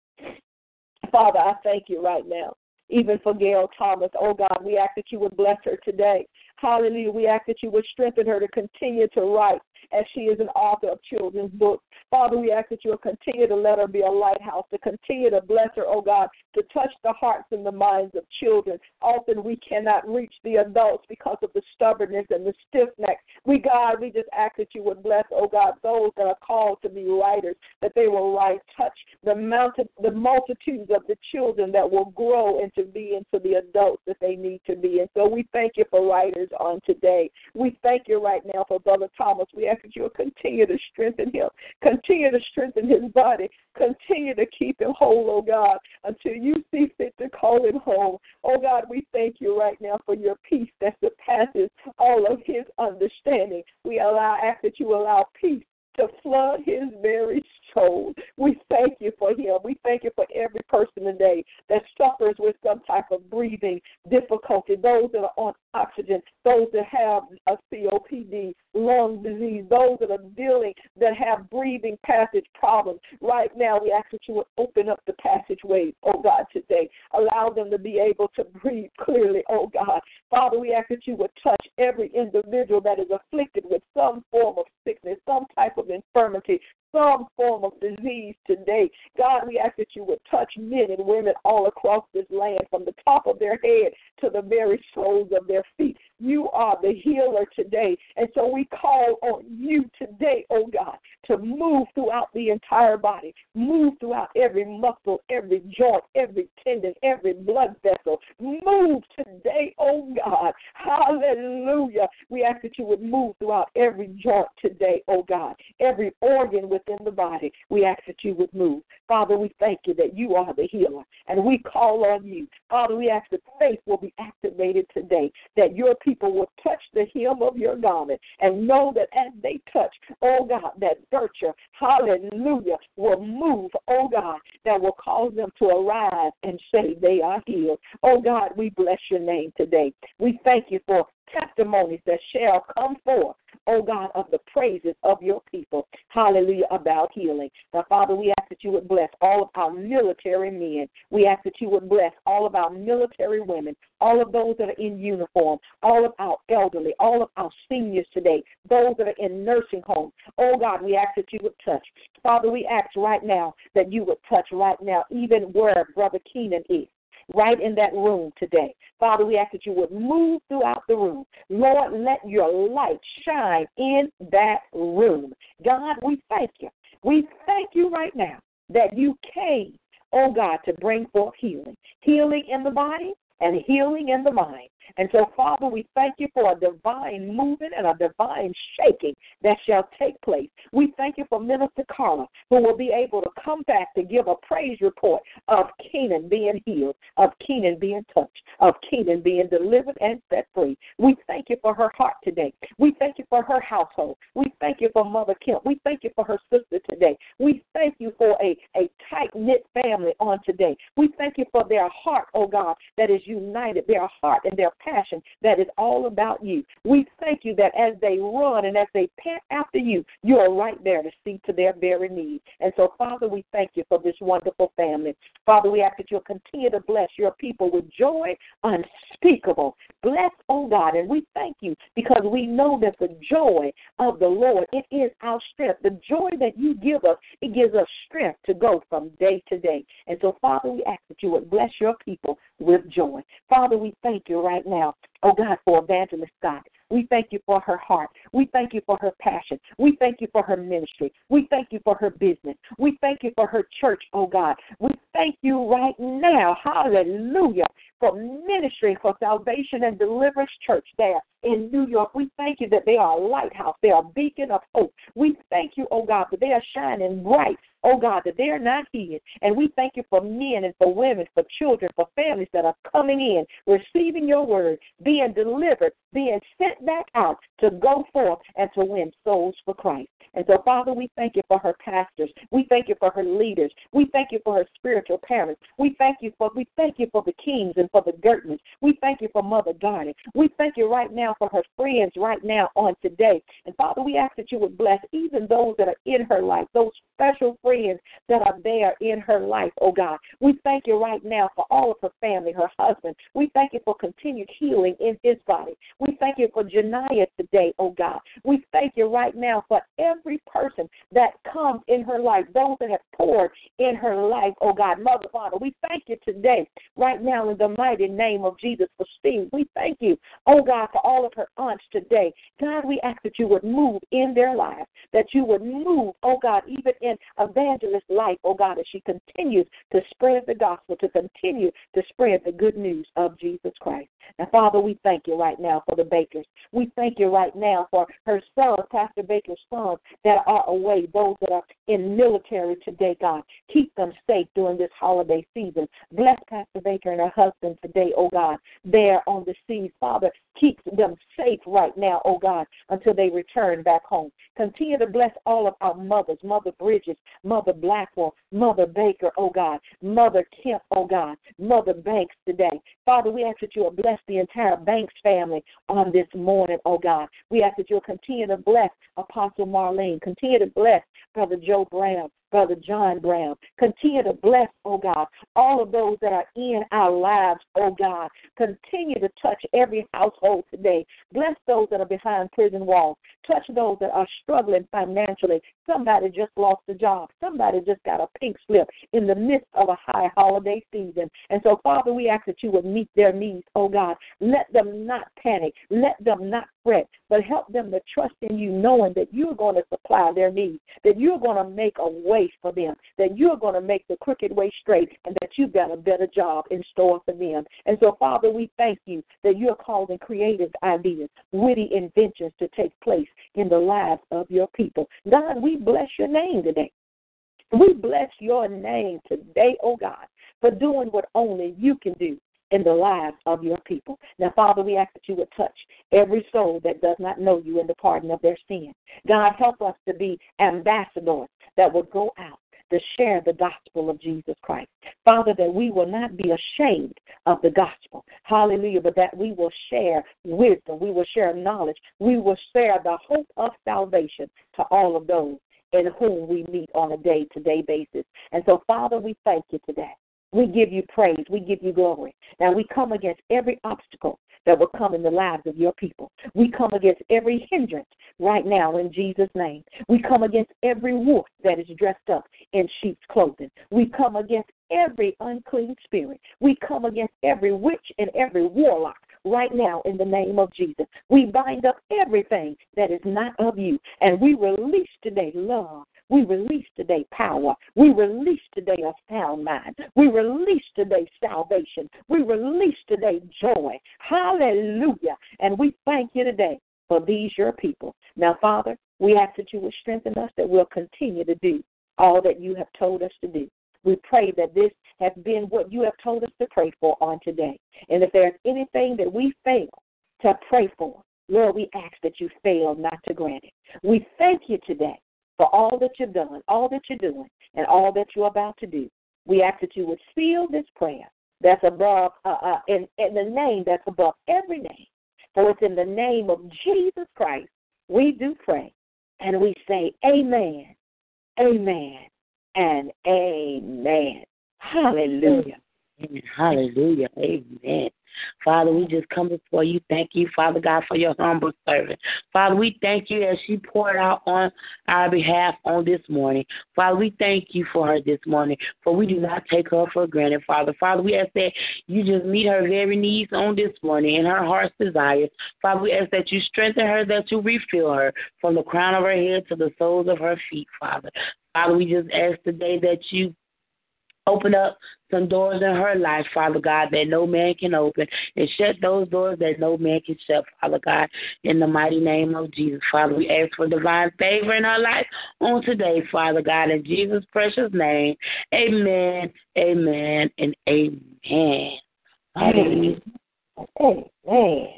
Father, I thank you right now even for Gail Thomas. Oh God, we ask that you would bless her today. Hallelujah. We ask that you would strengthen her to continue to write as she is an author of children's books. Father, we ask that you will continue to let her be a lighthouse, to continue to bless her, oh God, to touch the hearts and the minds of children. Often we cannot reach the adults because of the stubbornness and the stiff neck. We, God, we just ask that you would bless, oh God, those that are called to be writers, that they will write, touch the mountain, the multitudes of the children that will grow into be into the adults that they need to be. And so we thank you for writers on today. We thank you right now for Brother Thomas. We that you will continue to strengthen him, continue to strengthen his body, continue to keep him whole, oh God, until you see fit to call him home. Oh God, we thank you right now for your peace that surpasses all of his understanding. We allow ask that you allow peace to flood his very soul. We thank you for him. We thank you for every person today that suffers with some type of breathing difficulty, those that are on oxygen, those that have a COPD, lung disease, those that are dealing, that have breathing passage problems. Right now, we ask that you would open up the passageways, oh God, today. Allow them to be able to breathe clearly, oh God. Father, we ask that you would touch every individual that is afflicted with some form of sickness, some type of infirmity, some form of disease today. God, we ask that you would touch men and women all across this land from the top of their head to the very soles of their feet. You are the healer today. And so we call on you today, oh God, to move throughout the entire body, move throughout every muscle, every joint, every tendon, every blood vessel. Move today, oh God. Hallelujah. We ask that you would move throughout every joint today, oh God, every organ within the body. We ask that you would move. Father, we thank you that you are the healer, and we call on you. Father, we ask that faith will be activated today, that your people will touch the hem of your garment and know that as they touch, oh God, that virtue, hallelujah, will move, oh God, that will cause them to arise and say they are healed. Oh God, we bless your name today. We thank you for testimonies that shall come forth, oh God, of the praises of your people. Hallelujah, about healing. Now, Father, we ask that you would bless all of our military men. We ask that you would bless all of our military women, all of those that are in uniform, all of our elderly, all of our seniors today, those that are in nursing homes. Oh God, we ask that you would touch. Father, we ask right now that you would touch right now, even where Brother Keenan is right in that room today. Father, we ask that you would move throughout the room. Lord, let your light shine in that room. God, we thank you. We thank you right now that you came, oh God, to bring forth healing. Healing in the body and healing in the mind. And so, Father, we thank you for a divine movement and a divine shaking that shall take place. We thank you for Minister Carla, who will be able to come back to give a praise report of Keenan being healed, of Keenan being touched, of Keenan being delivered and set free. We thank you for her heart today. We thank you for her household. We thank you for Mother Kim. We thank you for her sister today. We thank you for a, a tight knit family on today. We thank you for their heart, oh God, that is united, their heart and their passion that is all about you. We thank you that as they run and as they pant after you, you are right there to see to their very need. And so, Father, we thank you for this wonderful family. Father, we ask that you'll continue to bless your people with joy unspeakable. Bless, oh God. And we thank you because we know that the joy of the Lord, it is our strength. The joy that you give us, it gives us strength to go from day to day. And so, Father, we ask that you would bless your people with joy. Father, we thank you right now, oh God, for Evangelist Scott. We thank you for her heart. We thank you for her passion. We thank you for her ministry. We thank you for her business. We thank you for her church, oh God. We thank you right now, hallelujah, for ministry for Salvation and Deliverance Church there in New York. We thank you that they are a lighthouse. They are a beacon of hope. We thank you, oh God, that they are shining bright oh God, that they're not hid. And we thank you for men and for women, for children, for families that are coming in, receiving your word, being delivered, being sent back out to go forth and to win souls for Christ. And so, Father, we thank you for her pastors. We thank you for her leaders. We thank you for her spiritual parents. We thank you for we thank you for the kings and for the Gertmans. We thank you for Mother Garnet. We thank you right now for her friends right now on today. And Father, we ask that you would bless even those that are in her life, those special friends that are there in her life, oh God. We thank you right now for all of her family, her husband. We thank you for continued healing in his body. We thank you for Janiyah today, oh God. We thank you right now for every person that comes in her life, those that have poured in her life, oh God. Mother, Father, we thank you today, right now, in the mighty name of Jesus for Steve. We thank you, oh God, for all of her aunts today. God, we ask that you would move in their lives, that you would move, oh God, even in evangelist life, oh God, as she continues to spread the gospel, to continue to spread the good news of Jesus Christ. Now, Father, we thank you right now for the Bakers. We thank you right now for her sons, Pastor Baker's sons that are away, those that are in military today, God. Keep them safe during this holiday season. Bless Pastor Baker and her husband today, oh God, there on the seas. Father, keep them safe right now, oh God, until they return back home. Continue to bless all of our mothers, Mother Bridges, Mother Blackwell, Mother Baker, oh God, Mother Kemp, oh God, Mother Banks today. Father, we ask that you will bless the entire Banks family on this morning, oh God. We ask that you'll continue to bless Apostle Marlene, continue to bless Brother Joe Brown, Brother John Brown. Continue to bless, oh God, all of those that are in our lives, oh God. Continue to touch every household today. Bless those that are behind prison walls. Touch those that are struggling financially. Somebody just lost a job. Somebody just got a pink slip in the midst of a high holiday season. And so, Father, we ask that you would meet their needs, oh God. Let them not panic. Let them not fret, but help them to trust in you, knowing that you're going to supply their needs, that you're going to make a way for them, that you're going to make the crooked way straight, and that you've got a better job in store for them. And so, Father, we thank you that you're causing creative ideas, witty inventions to take place in the lives of your people. God, we bless your name today. We bless your name today, oh God, for doing what only you can do in the lives of your people. Now, Father, we ask that you would touch every soul that does not know you in the pardon of their sin. God, help us to be ambassadors that will go out to share the gospel of Jesus Christ. Father, that we will not be ashamed of the gospel. Hallelujah. But that we will share wisdom. We will share knowledge. We will share the hope of salvation to all of those in whom we meet on a day to day basis. And so, Father, we thank you today. We give you praise. We give you glory. Now we come against every obstacle that will come in the lives of your people. We come against every hindrance right now in Jesus' name. We come against every wolf that is dressed up in sheep's clothing. We come against every unclean spirit. We come against every witch and every warlock right now in the name of Jesus. We bind up everything that is not of you, and we release today love, we release today power. We release today a sound mind. We release today salvation. We release today joy. Hallelujah. And we thank you today for these your people. Now, Father, we ask that you will strengthen us, that we'll continue to do all that you have told us to do. We pray that this has been what you have told us to pray for on today. And if there's anything that we fail to pray for, Lord, we ask that you fail not to grant it. We thank you today for all that you've done, all that you're doing, and all that you're about to do. We ask that you would seal this prayer that's above, uh, uh, in, in the name that's above every name. For it's in the name of Jesus Christ we do pray, and we say, Amen, Amen, and Amen. Hallelujah. Amen. Hallelujah. Amen. Father, we just come before you. Thank you, Father God, for your humble servant. Father, we thank you as she poured out on our behalf on this morning. Father, we thank you for her this morning, for we do not take her for granted, Father. Father, we ask that you just meet her very needs on this morning and her heart's desires. Father, we ask that you strengthen her, that you refill her from the crown of her head to the soles of her feet, Father. Father, we just ask today that you Open up some doors in her life, Father God, that no man can open, and shut those doors that no man can shut, Father God, in the mighty name of Jesus. Father, we ask for divine favor in her life on today, Father God, in Jesus' precious name. Amen, amen, and amen. Amen. Amen.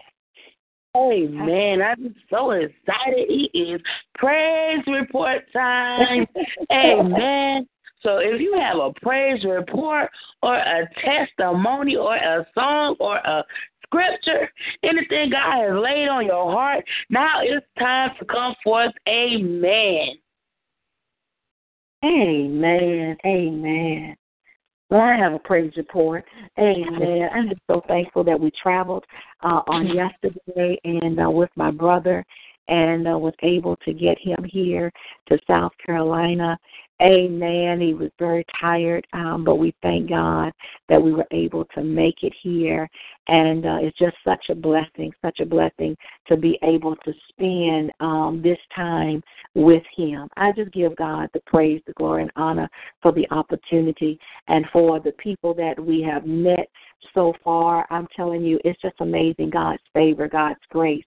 Amen. I'm so excited. It is praise report time. [LAUGHS] Amen. So if you have a praise report or a testimony or a song or a scripture, anything God has laid on your heart, now it's time to come forth. Amen. Amen. Amen. Well, I have a praise report. Amen. I'm just so thankful that we traveled uh, on yesterday and uh, with my brother and uh, was able to get him here to South Carolina Amen. He was very tired, um, but we thank God that we were able to make it here. And uh, it's just such a blessing, such a blessing to be able to spend um, this time with Him. I just give God the praise, the glory, and honor for the opportunity and for the people that we have met so far. I'm telling you, it's just amazing God's favor, God's grace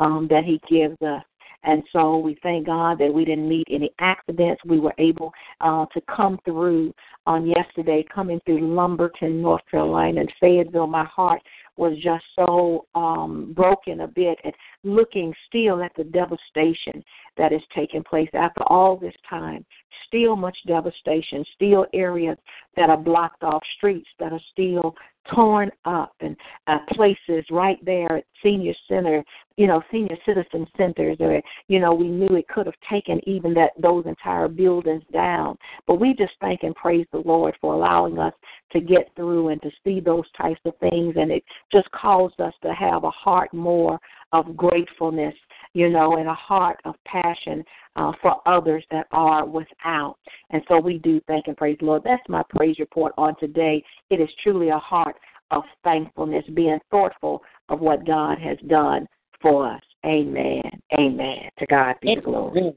um, that He gives us. And so we thank God that we didn't meet any accidents. We were able uh, to come through on yesterday, coming through Lumberton, North Carolina, and Fayetteville. My heart was just so um, broken a bit and looking still at the devastation that is taking place after all this time. Still much devastation, still areas that are blocked off, streets that are still torn up, and uh, places right there at senior center, you know, senior citizen centers, or you know, we knew it could have taken even that those entire buildings down. But we just thank and praise the Lord for allowing us to get through and to see those types of things, and it just caused us to have a heart more of gratefulness you know, and a heart of passion uh, for others that are without. And so we do thank and praise the Lord. That's my praise report on today. It is truly a heart of thankfulness, being thoughtful of what God has done for us. Amen. Amen. To God be the glory.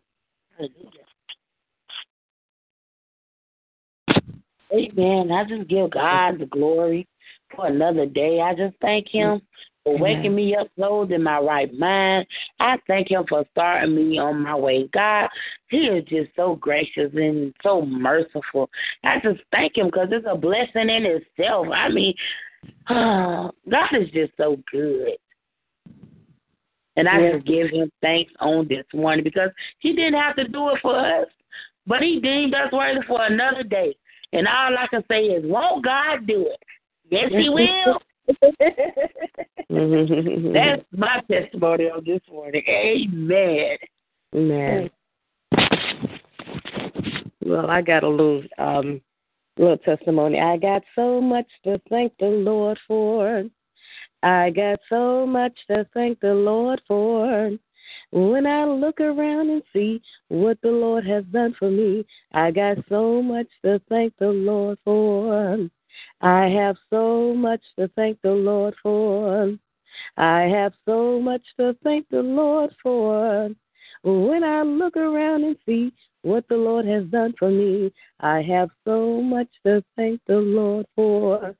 Amen. I just give God the glory for another day. I just thank Him for waking me up clothed in my right mind. I thank him for starting me on my way. God, he is just so gracious and so merciful. I just thank him because it's a blessing in itself. I mean, oh, [SIGHS] God is just so good. And I just give him thanks on this morning because he didn't have to do it for us, but he deemed us worthy for another day. And all I can say is, won't God do it? Yes, he will. That's my testimony on this morning. Amen. Amen. Well, I got a little um little testimony. I got so much to thank the Lord for. I got so much to thank the Lord for. When I look around and see what the Lord has done for me, I got so much to thank the Lord for. I have so much to thank the Lord for. I have so much to thank the Lord for. When I look around and see what the Lord has done for me, I have so much to thank the Lord for.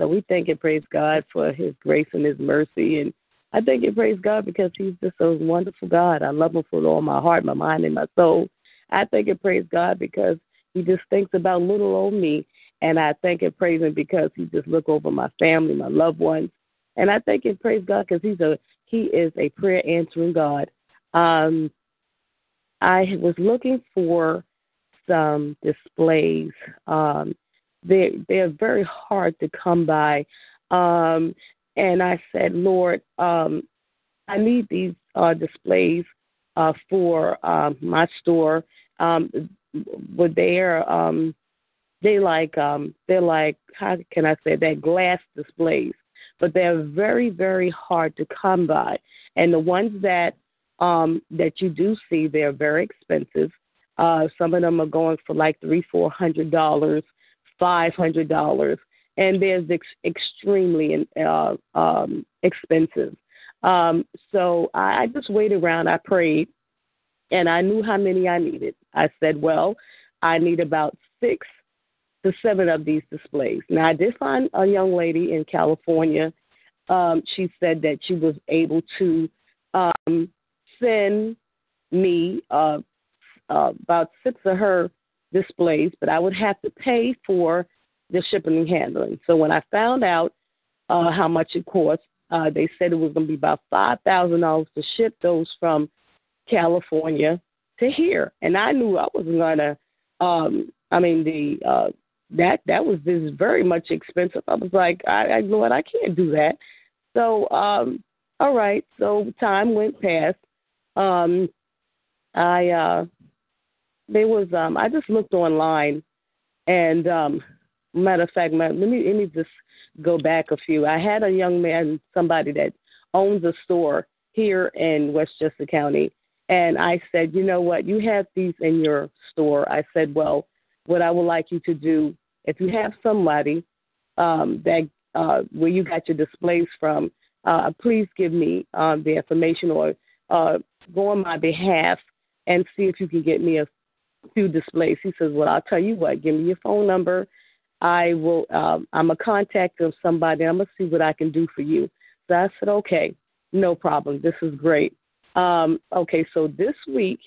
So we thank and praise God for His grace and His mercy. And I thank and praise God because He's just a wonderful God. I love Him with all my heart, my mind, and my soul. I thank and praise God because He just thinks about little old me and I thank and praise Him because He just look over my family, my loved ones. And I thank and praise God because He's a He is a prayer answering God. Um, I was looking for some displays. Um, they they're very hard to come by. Um, and I said, Lord, um, I need these uh, displays uh, for um, my store. Um, were there um, they like um they're like how can I say that glass displays but they're very, very hard to come by. And the ones that um, that you do see, they're very expensive. Uh, some of them are going for like three, four hundred dollars, five hundred dollars, and there's ex- extremely uh, um, expensive. Um, so I, I just waited around. I prayed, and I knew how many I needed. I said, well, I need about six to seven of these displays. Now, I did find a young lady in California. Um, she said that she was able to um, send me uh, uh, about six of her displays, but I would have to pay for the shipping and handling. So when I found out uh, how much it cost, uh, they said it was going to be about five thousand dollars to ship those from California to here, and I knew I wasn't going to. Um, I mean, the uh, that that was just very much expensive. I was like, I, I Lord, I can't do that. So, um, all right. So time went past. Um, I uh, there was um, I just looked online, and um, matter of fact, my, let me let me just go back a few. I had a young man, somebody that owns a store here in Westchester County, and I said, you know what, you have these in your store. I said, well, what I would like you to do if you have somebody um, that uh, where you got your displays from, uh, please give me um, the information or uh, go on my behalf and see if you can get me a few displays. He says, "Well, I'll tell you what. Give me your phone number. I will. Um, I'm a contact of somebody. I'm gonna see what I can do for you." So I said, "Okay, no problem. This is great." Um, okay, so this week,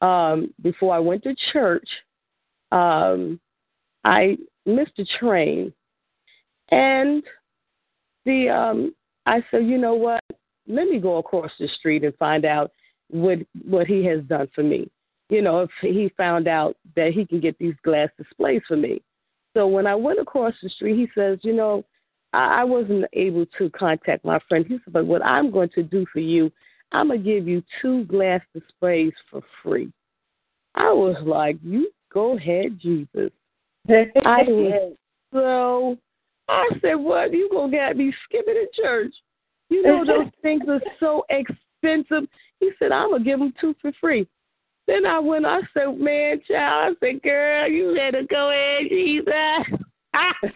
um, before I went to church, um, I missed a train, and the um, I said, you know what? Let me go across the street and find out what what he has done for me. You know, if he found out that he can get these glass displays for me. So when I went across the street, he says, you know, I, I wasn't able to contact my friend. He said, but what I'm going to do for you, I'm gonna give you two glass displays for free. I was like, you go ahead, Jesus. I [LAUGHS] was so I said, What? You gonna get me skipping in church. You know [LAUGHS] those things are so expensive. He said, I'm gonna give them two for free. Then I went, I said, Man, child, I said, Girl, you better go ahead, Jesus. [LAUGHS] Ah, he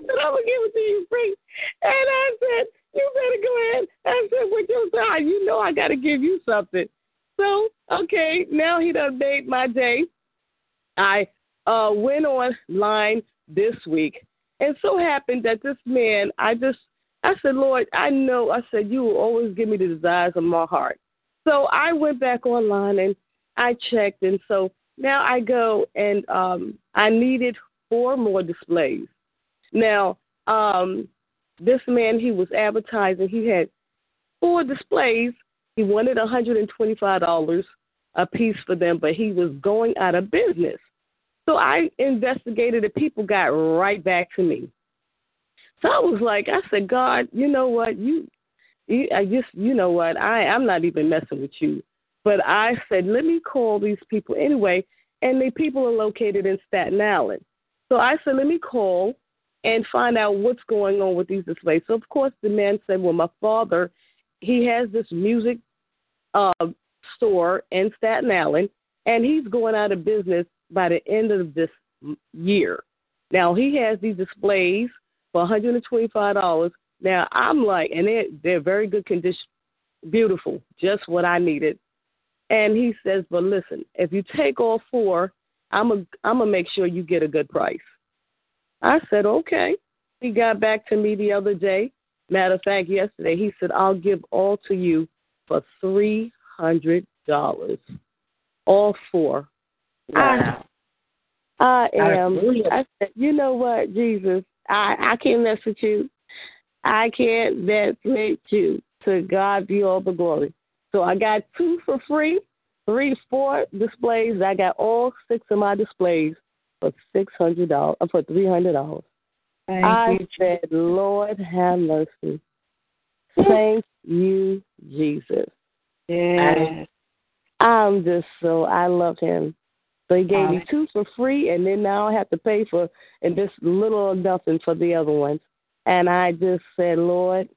said, I'm gonna give it to you free. And I said, You better go ahead. I said, With your time, you know I gotta give you something. So, okay, now he done made my day. I uh, went online this week, and so happened that this man, I just, I said, Lord, I know, I said, you will always give me the desires of my heart. So I went back online and I checked, and so now I go and um, I needed four more displays. Now, um, this man, he was advertising, he had four displays. He wanted $125 a piece for them, but he was going out of business. So I investigated it. People got right back to me. So I was like, I said, God, you know what? You, you I just, you know what? I, I'm not even messing with you. But I said, let me call these people anyway. And the people are located in Staten Island. So I said, let me call and find out what's going on with these displays. So of course the man said, well, my father, he has this music uh, store in Staten Island, and he's going out of business by the end of this year. Now he has these displays for $125. Now I'm like, and they're they're very good condition, beautiful, just what I needed. And he says, but listen, if you take all four, I'm a I'm gonna make sure you get a good price. I said, okay. He got back to me the other day. Matter of fact, yesterday he said, I'll give all to you for three hundred dollars. All four. Wow. I, I am. I said, you know what, Jesus, I I can't mess with you. I can't mess with you. To God be all the glory. So I got two for free, three, four displays. I got all six of my displays for six hundred dollars, uh, for three hundred dollars. I you. said, Lord have mercy. Thank you, Jesus. Yes. I'm just so I love him. So he gave me two for free, and then now I have to pay for and just little or nothing for the other ones. and I just said, Lord,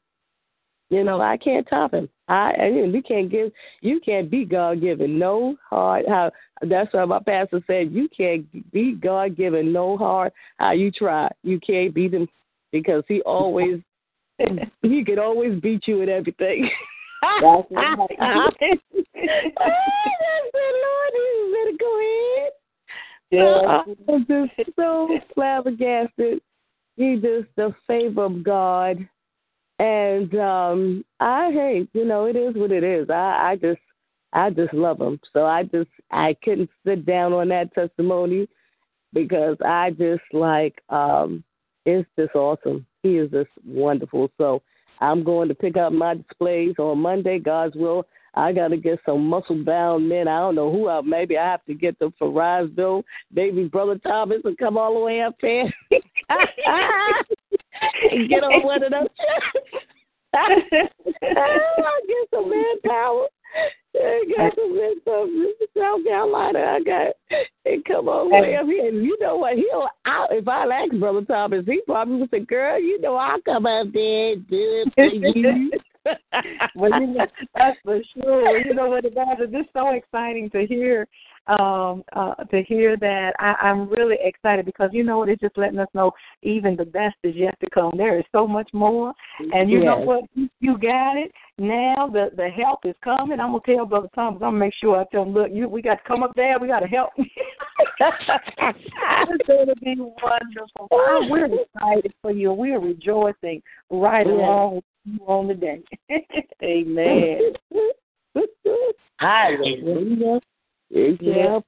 you know, I can't top him. I, I mean, you can't give, you can't be God given no hard. How that's what my pastor said. You can't be God given no hard. How you try, you can't beat him because he always, [LAUGHS] he could always beat you at everything. [LAUGHS] That's [LAUGHS] right. [LAUGHS] [LAUGHS] I said, Lord, you better go ahead. Yeah. I was just so flabbergasted. He just the favor of God. And um I hey, you know, it is what it is. I, I just I just love him. So I just I couldn't sit down on that testimony because I just like um it's just awesome. He is just wonderful. So I'm going to pick up my displays on Monday, God's will. I got to get some muscle bound men. I don't know who I. Maybe I have to get them for Roseville. Maybe Brother Thomas and come all the way up here and get on one of those. [LAUGHS] [LAUGHS] Oh, I get some manpower. I got some men from South Carolina. I got and come on way up here. And you know what? He'll. I, if I ask Brother Thomas, he probably would say, "Girl, you know I'll come up there and do it for you." [LAUGHS] [LAUGHS] well, you know, that's for sure. You know what about it? It's so exciting to hear um uh to hear that I, I'm really excited because you know what it's just letting us know even the best is yet to come. There is so much more. And you know what? You, got it. Now the the help is coming. I'm gonna tell Brother Thomas, I'm gonna make sure I tell him, look, you we got to come up there, we gotta help [LAUGHS] it's gonna be wonderful. Wow, we're [LAUGHS] excited for you. We're rejoicing right Yeah. along with you on the day. [LAUGHS] Amen. [LAUGHS] Hallelujah. Yeah.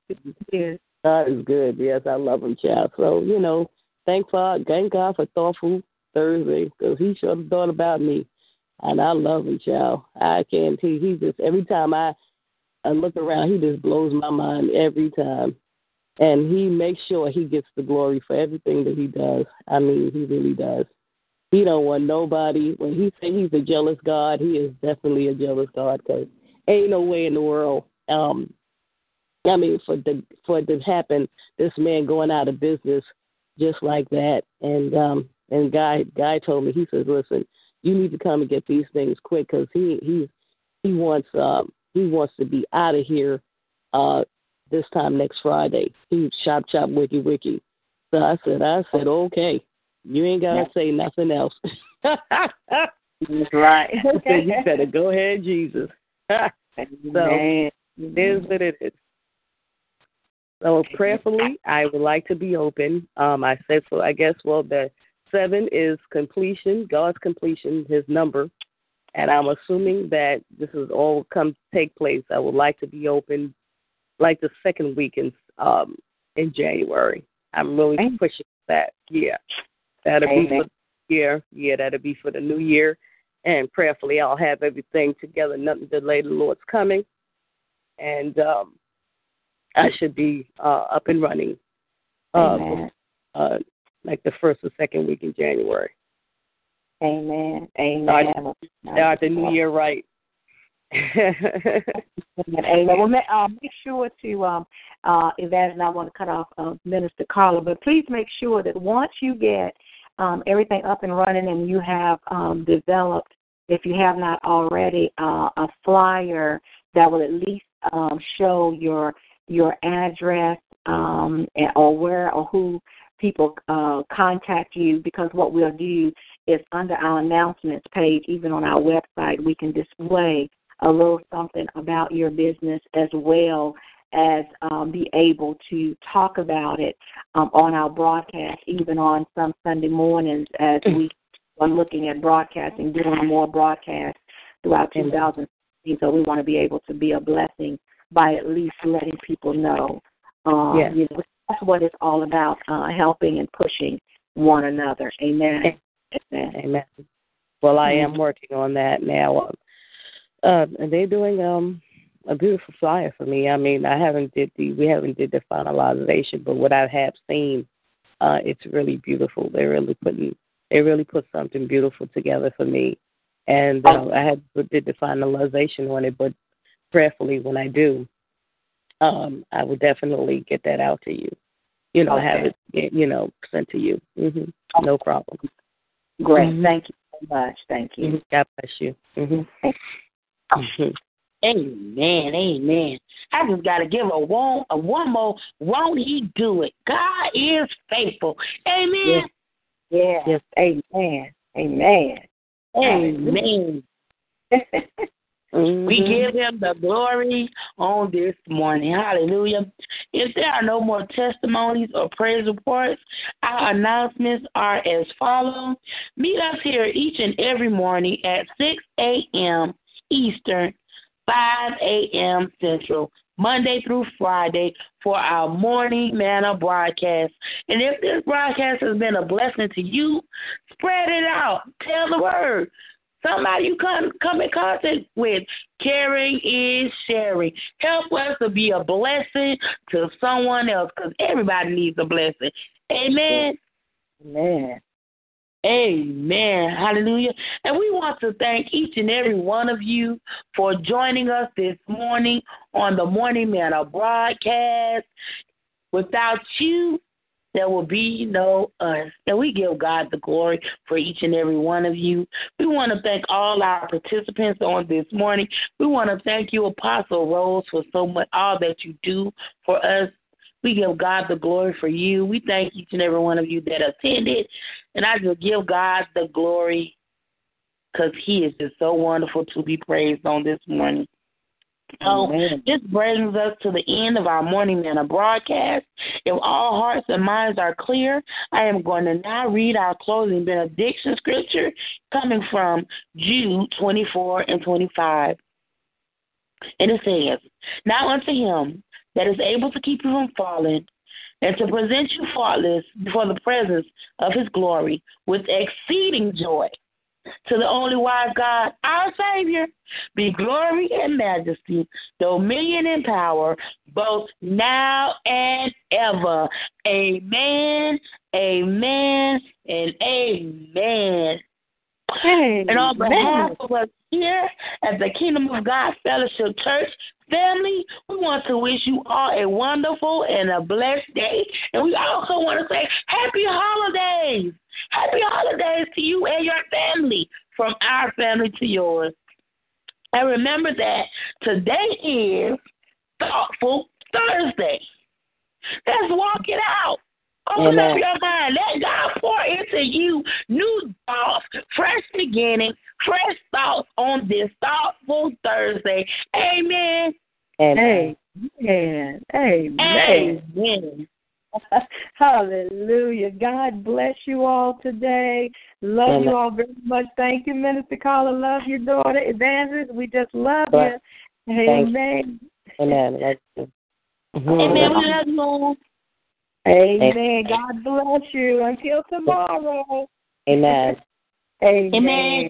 Yes. God is good. Yes, I love him, child. So, you know, thank God, thank God for Thoughtful Thursday because he sure thought about me. And I love him, child. I can't, he, he just, every time I, I look around, he just blows my mind every time. And he makes sure he gets the glory for everything that he does. I mean, he really does. He don't want nobody. When he say he's a jealous God, he is definitely a jealous God because ain't no way in the world um, I mean, for the for it to happen, this man going out of business just like that, and um, and guy guy told me he says, listen, you need to come and get these things quick because he he he wants um he wants to be out of here uh this time next Friday. He chop chop wiki wiki. So I said I said okay, you ain't gotta say nothing else. That's [LAUGHS] right. [LAUGHS] Said you [LAUGHS] better go ahead, Jesus. so it is what it is. So prayerfully, I would like to be open. Um, I said so. I guess well, the seven is completion, God's completion, His number, and I'm assuming that this is all come take place. I would like to be open, like the second week in um in January. I'm really pushing that. Yeah, that'll be for the year. Yeah, that'll be for the new year. And prayerfully, I'll have everything together. Nothing delayed. The Lord's coming, and um, I should be uh, up and running uh, Amen. uh, like the first or second week in January. Amen. Amen. start the new year right. [LAUGHS] Amen. Well, uh, make sure to, um, uh, Yvette and I want to cut off uh, Minister Carla, but please make sure that once you get um, everything up and running and you have um, developed, if you have not already, uh, a flyer that will at least um, show your your address um, or where or who people uh, contact you. Because what we'll do is under our announcements page, even on our website, we can display a little something about your business as well as um, be able to talk about it um, on our broadcast, even on some Sunday mornings as we are looking at broadcasting, doing more broadcasts throughout 2016. So we want to be able to be a blessing by at least letting people know. Um, Yes. you know, that's what it's all about, uh, helping and pushing one another. Amen. Amen. Amen. Well, I am working on that now. Uh, uh, and they're doing um a beautiful flyer for me. I mean, I haven't did the we haven't did the finalization, but what I have seen, uh, it's really beautiful. They really putting they really put something beautiful together for me, and uh, I had did the finalization on it. But prayerfully, when I do, um, I will definitely get that out to you. You know, have it you know sent to you. hmm No problem. Great. Mhm. Thank you so much. Thank you. Mhm. God bless you. Mm-hmm. Amen, amen. I just gotta give a one, a one more. Won't He do it? God is faithful. Amen. Yes. Yes. Amen. Amen. Amen. [LAUGHS] Mm-hmm. We give him the glory on this morning. Hallelujah. If there are no more testimonies or praise reports, our announcements are as follows. Meet us here each and every morning at 6 a.m. Eastern, 5 a.m. Central, Monday through Friday for our morning manna broadcast. And if this broadcast has been a blessing to you, spread it out. Tell the word. Somebody you come come in contact with. Caring is sharing. Help us to be a blessing to someone else because everybody needs a blessing. Amen. Amen. Amen. Hallelujah. And we want to thank each and every one of you for joining us this morning on the Morning Manna broadcast. Without you, there will be no us. And we give God the glory for each and every one of you. We want to thank all our participants on this morning. We want to thank you, Apostle Rose, for so much all that you do for us. We give God the glory for you. We thank each and every one of you that attended. And I just give God the glory because He is just so wonderful to be praised on this morning. So Amen. this brings us to the end of our morning manna broadcast. If all hearts and minds are clear, I am going to now read our closing benediction scripture coming from Jude 24 and 25. And it says, Now unto him that is able to keep you from falling and to present you faultless before the presence of his glory with exceeding joy. To the only wise God, our Savior, be glory and majesty, dominion and power, both now and ever. Amen, amen, and amen. And on behalf of us here at the Kingdom of God Fellowship Church family, we want to wish you all a wonderful and a blessed day. And we also want to say happy holidays. Happy holidays to you and your family, from our family to yours. And remember that today is Thoughtful Thursday. Let's walk it out. Open up your mind. Let God pour into you new thoughts, fresh beginnings, fresh thoughts on this thoughtful Thursday. Amen. Amen. Amen. Amen. Amen. [LAUGHS] Hallelujah. God bless you all today. Love Amen. you all very much. Thank you, Minister Carla. Love your daughter, Evangelist. We just love you. Thank you. Amen. Amen. Love. Amen. We love you. Amen. God bless you. Until tomorrow. Amen. Amen. Amen.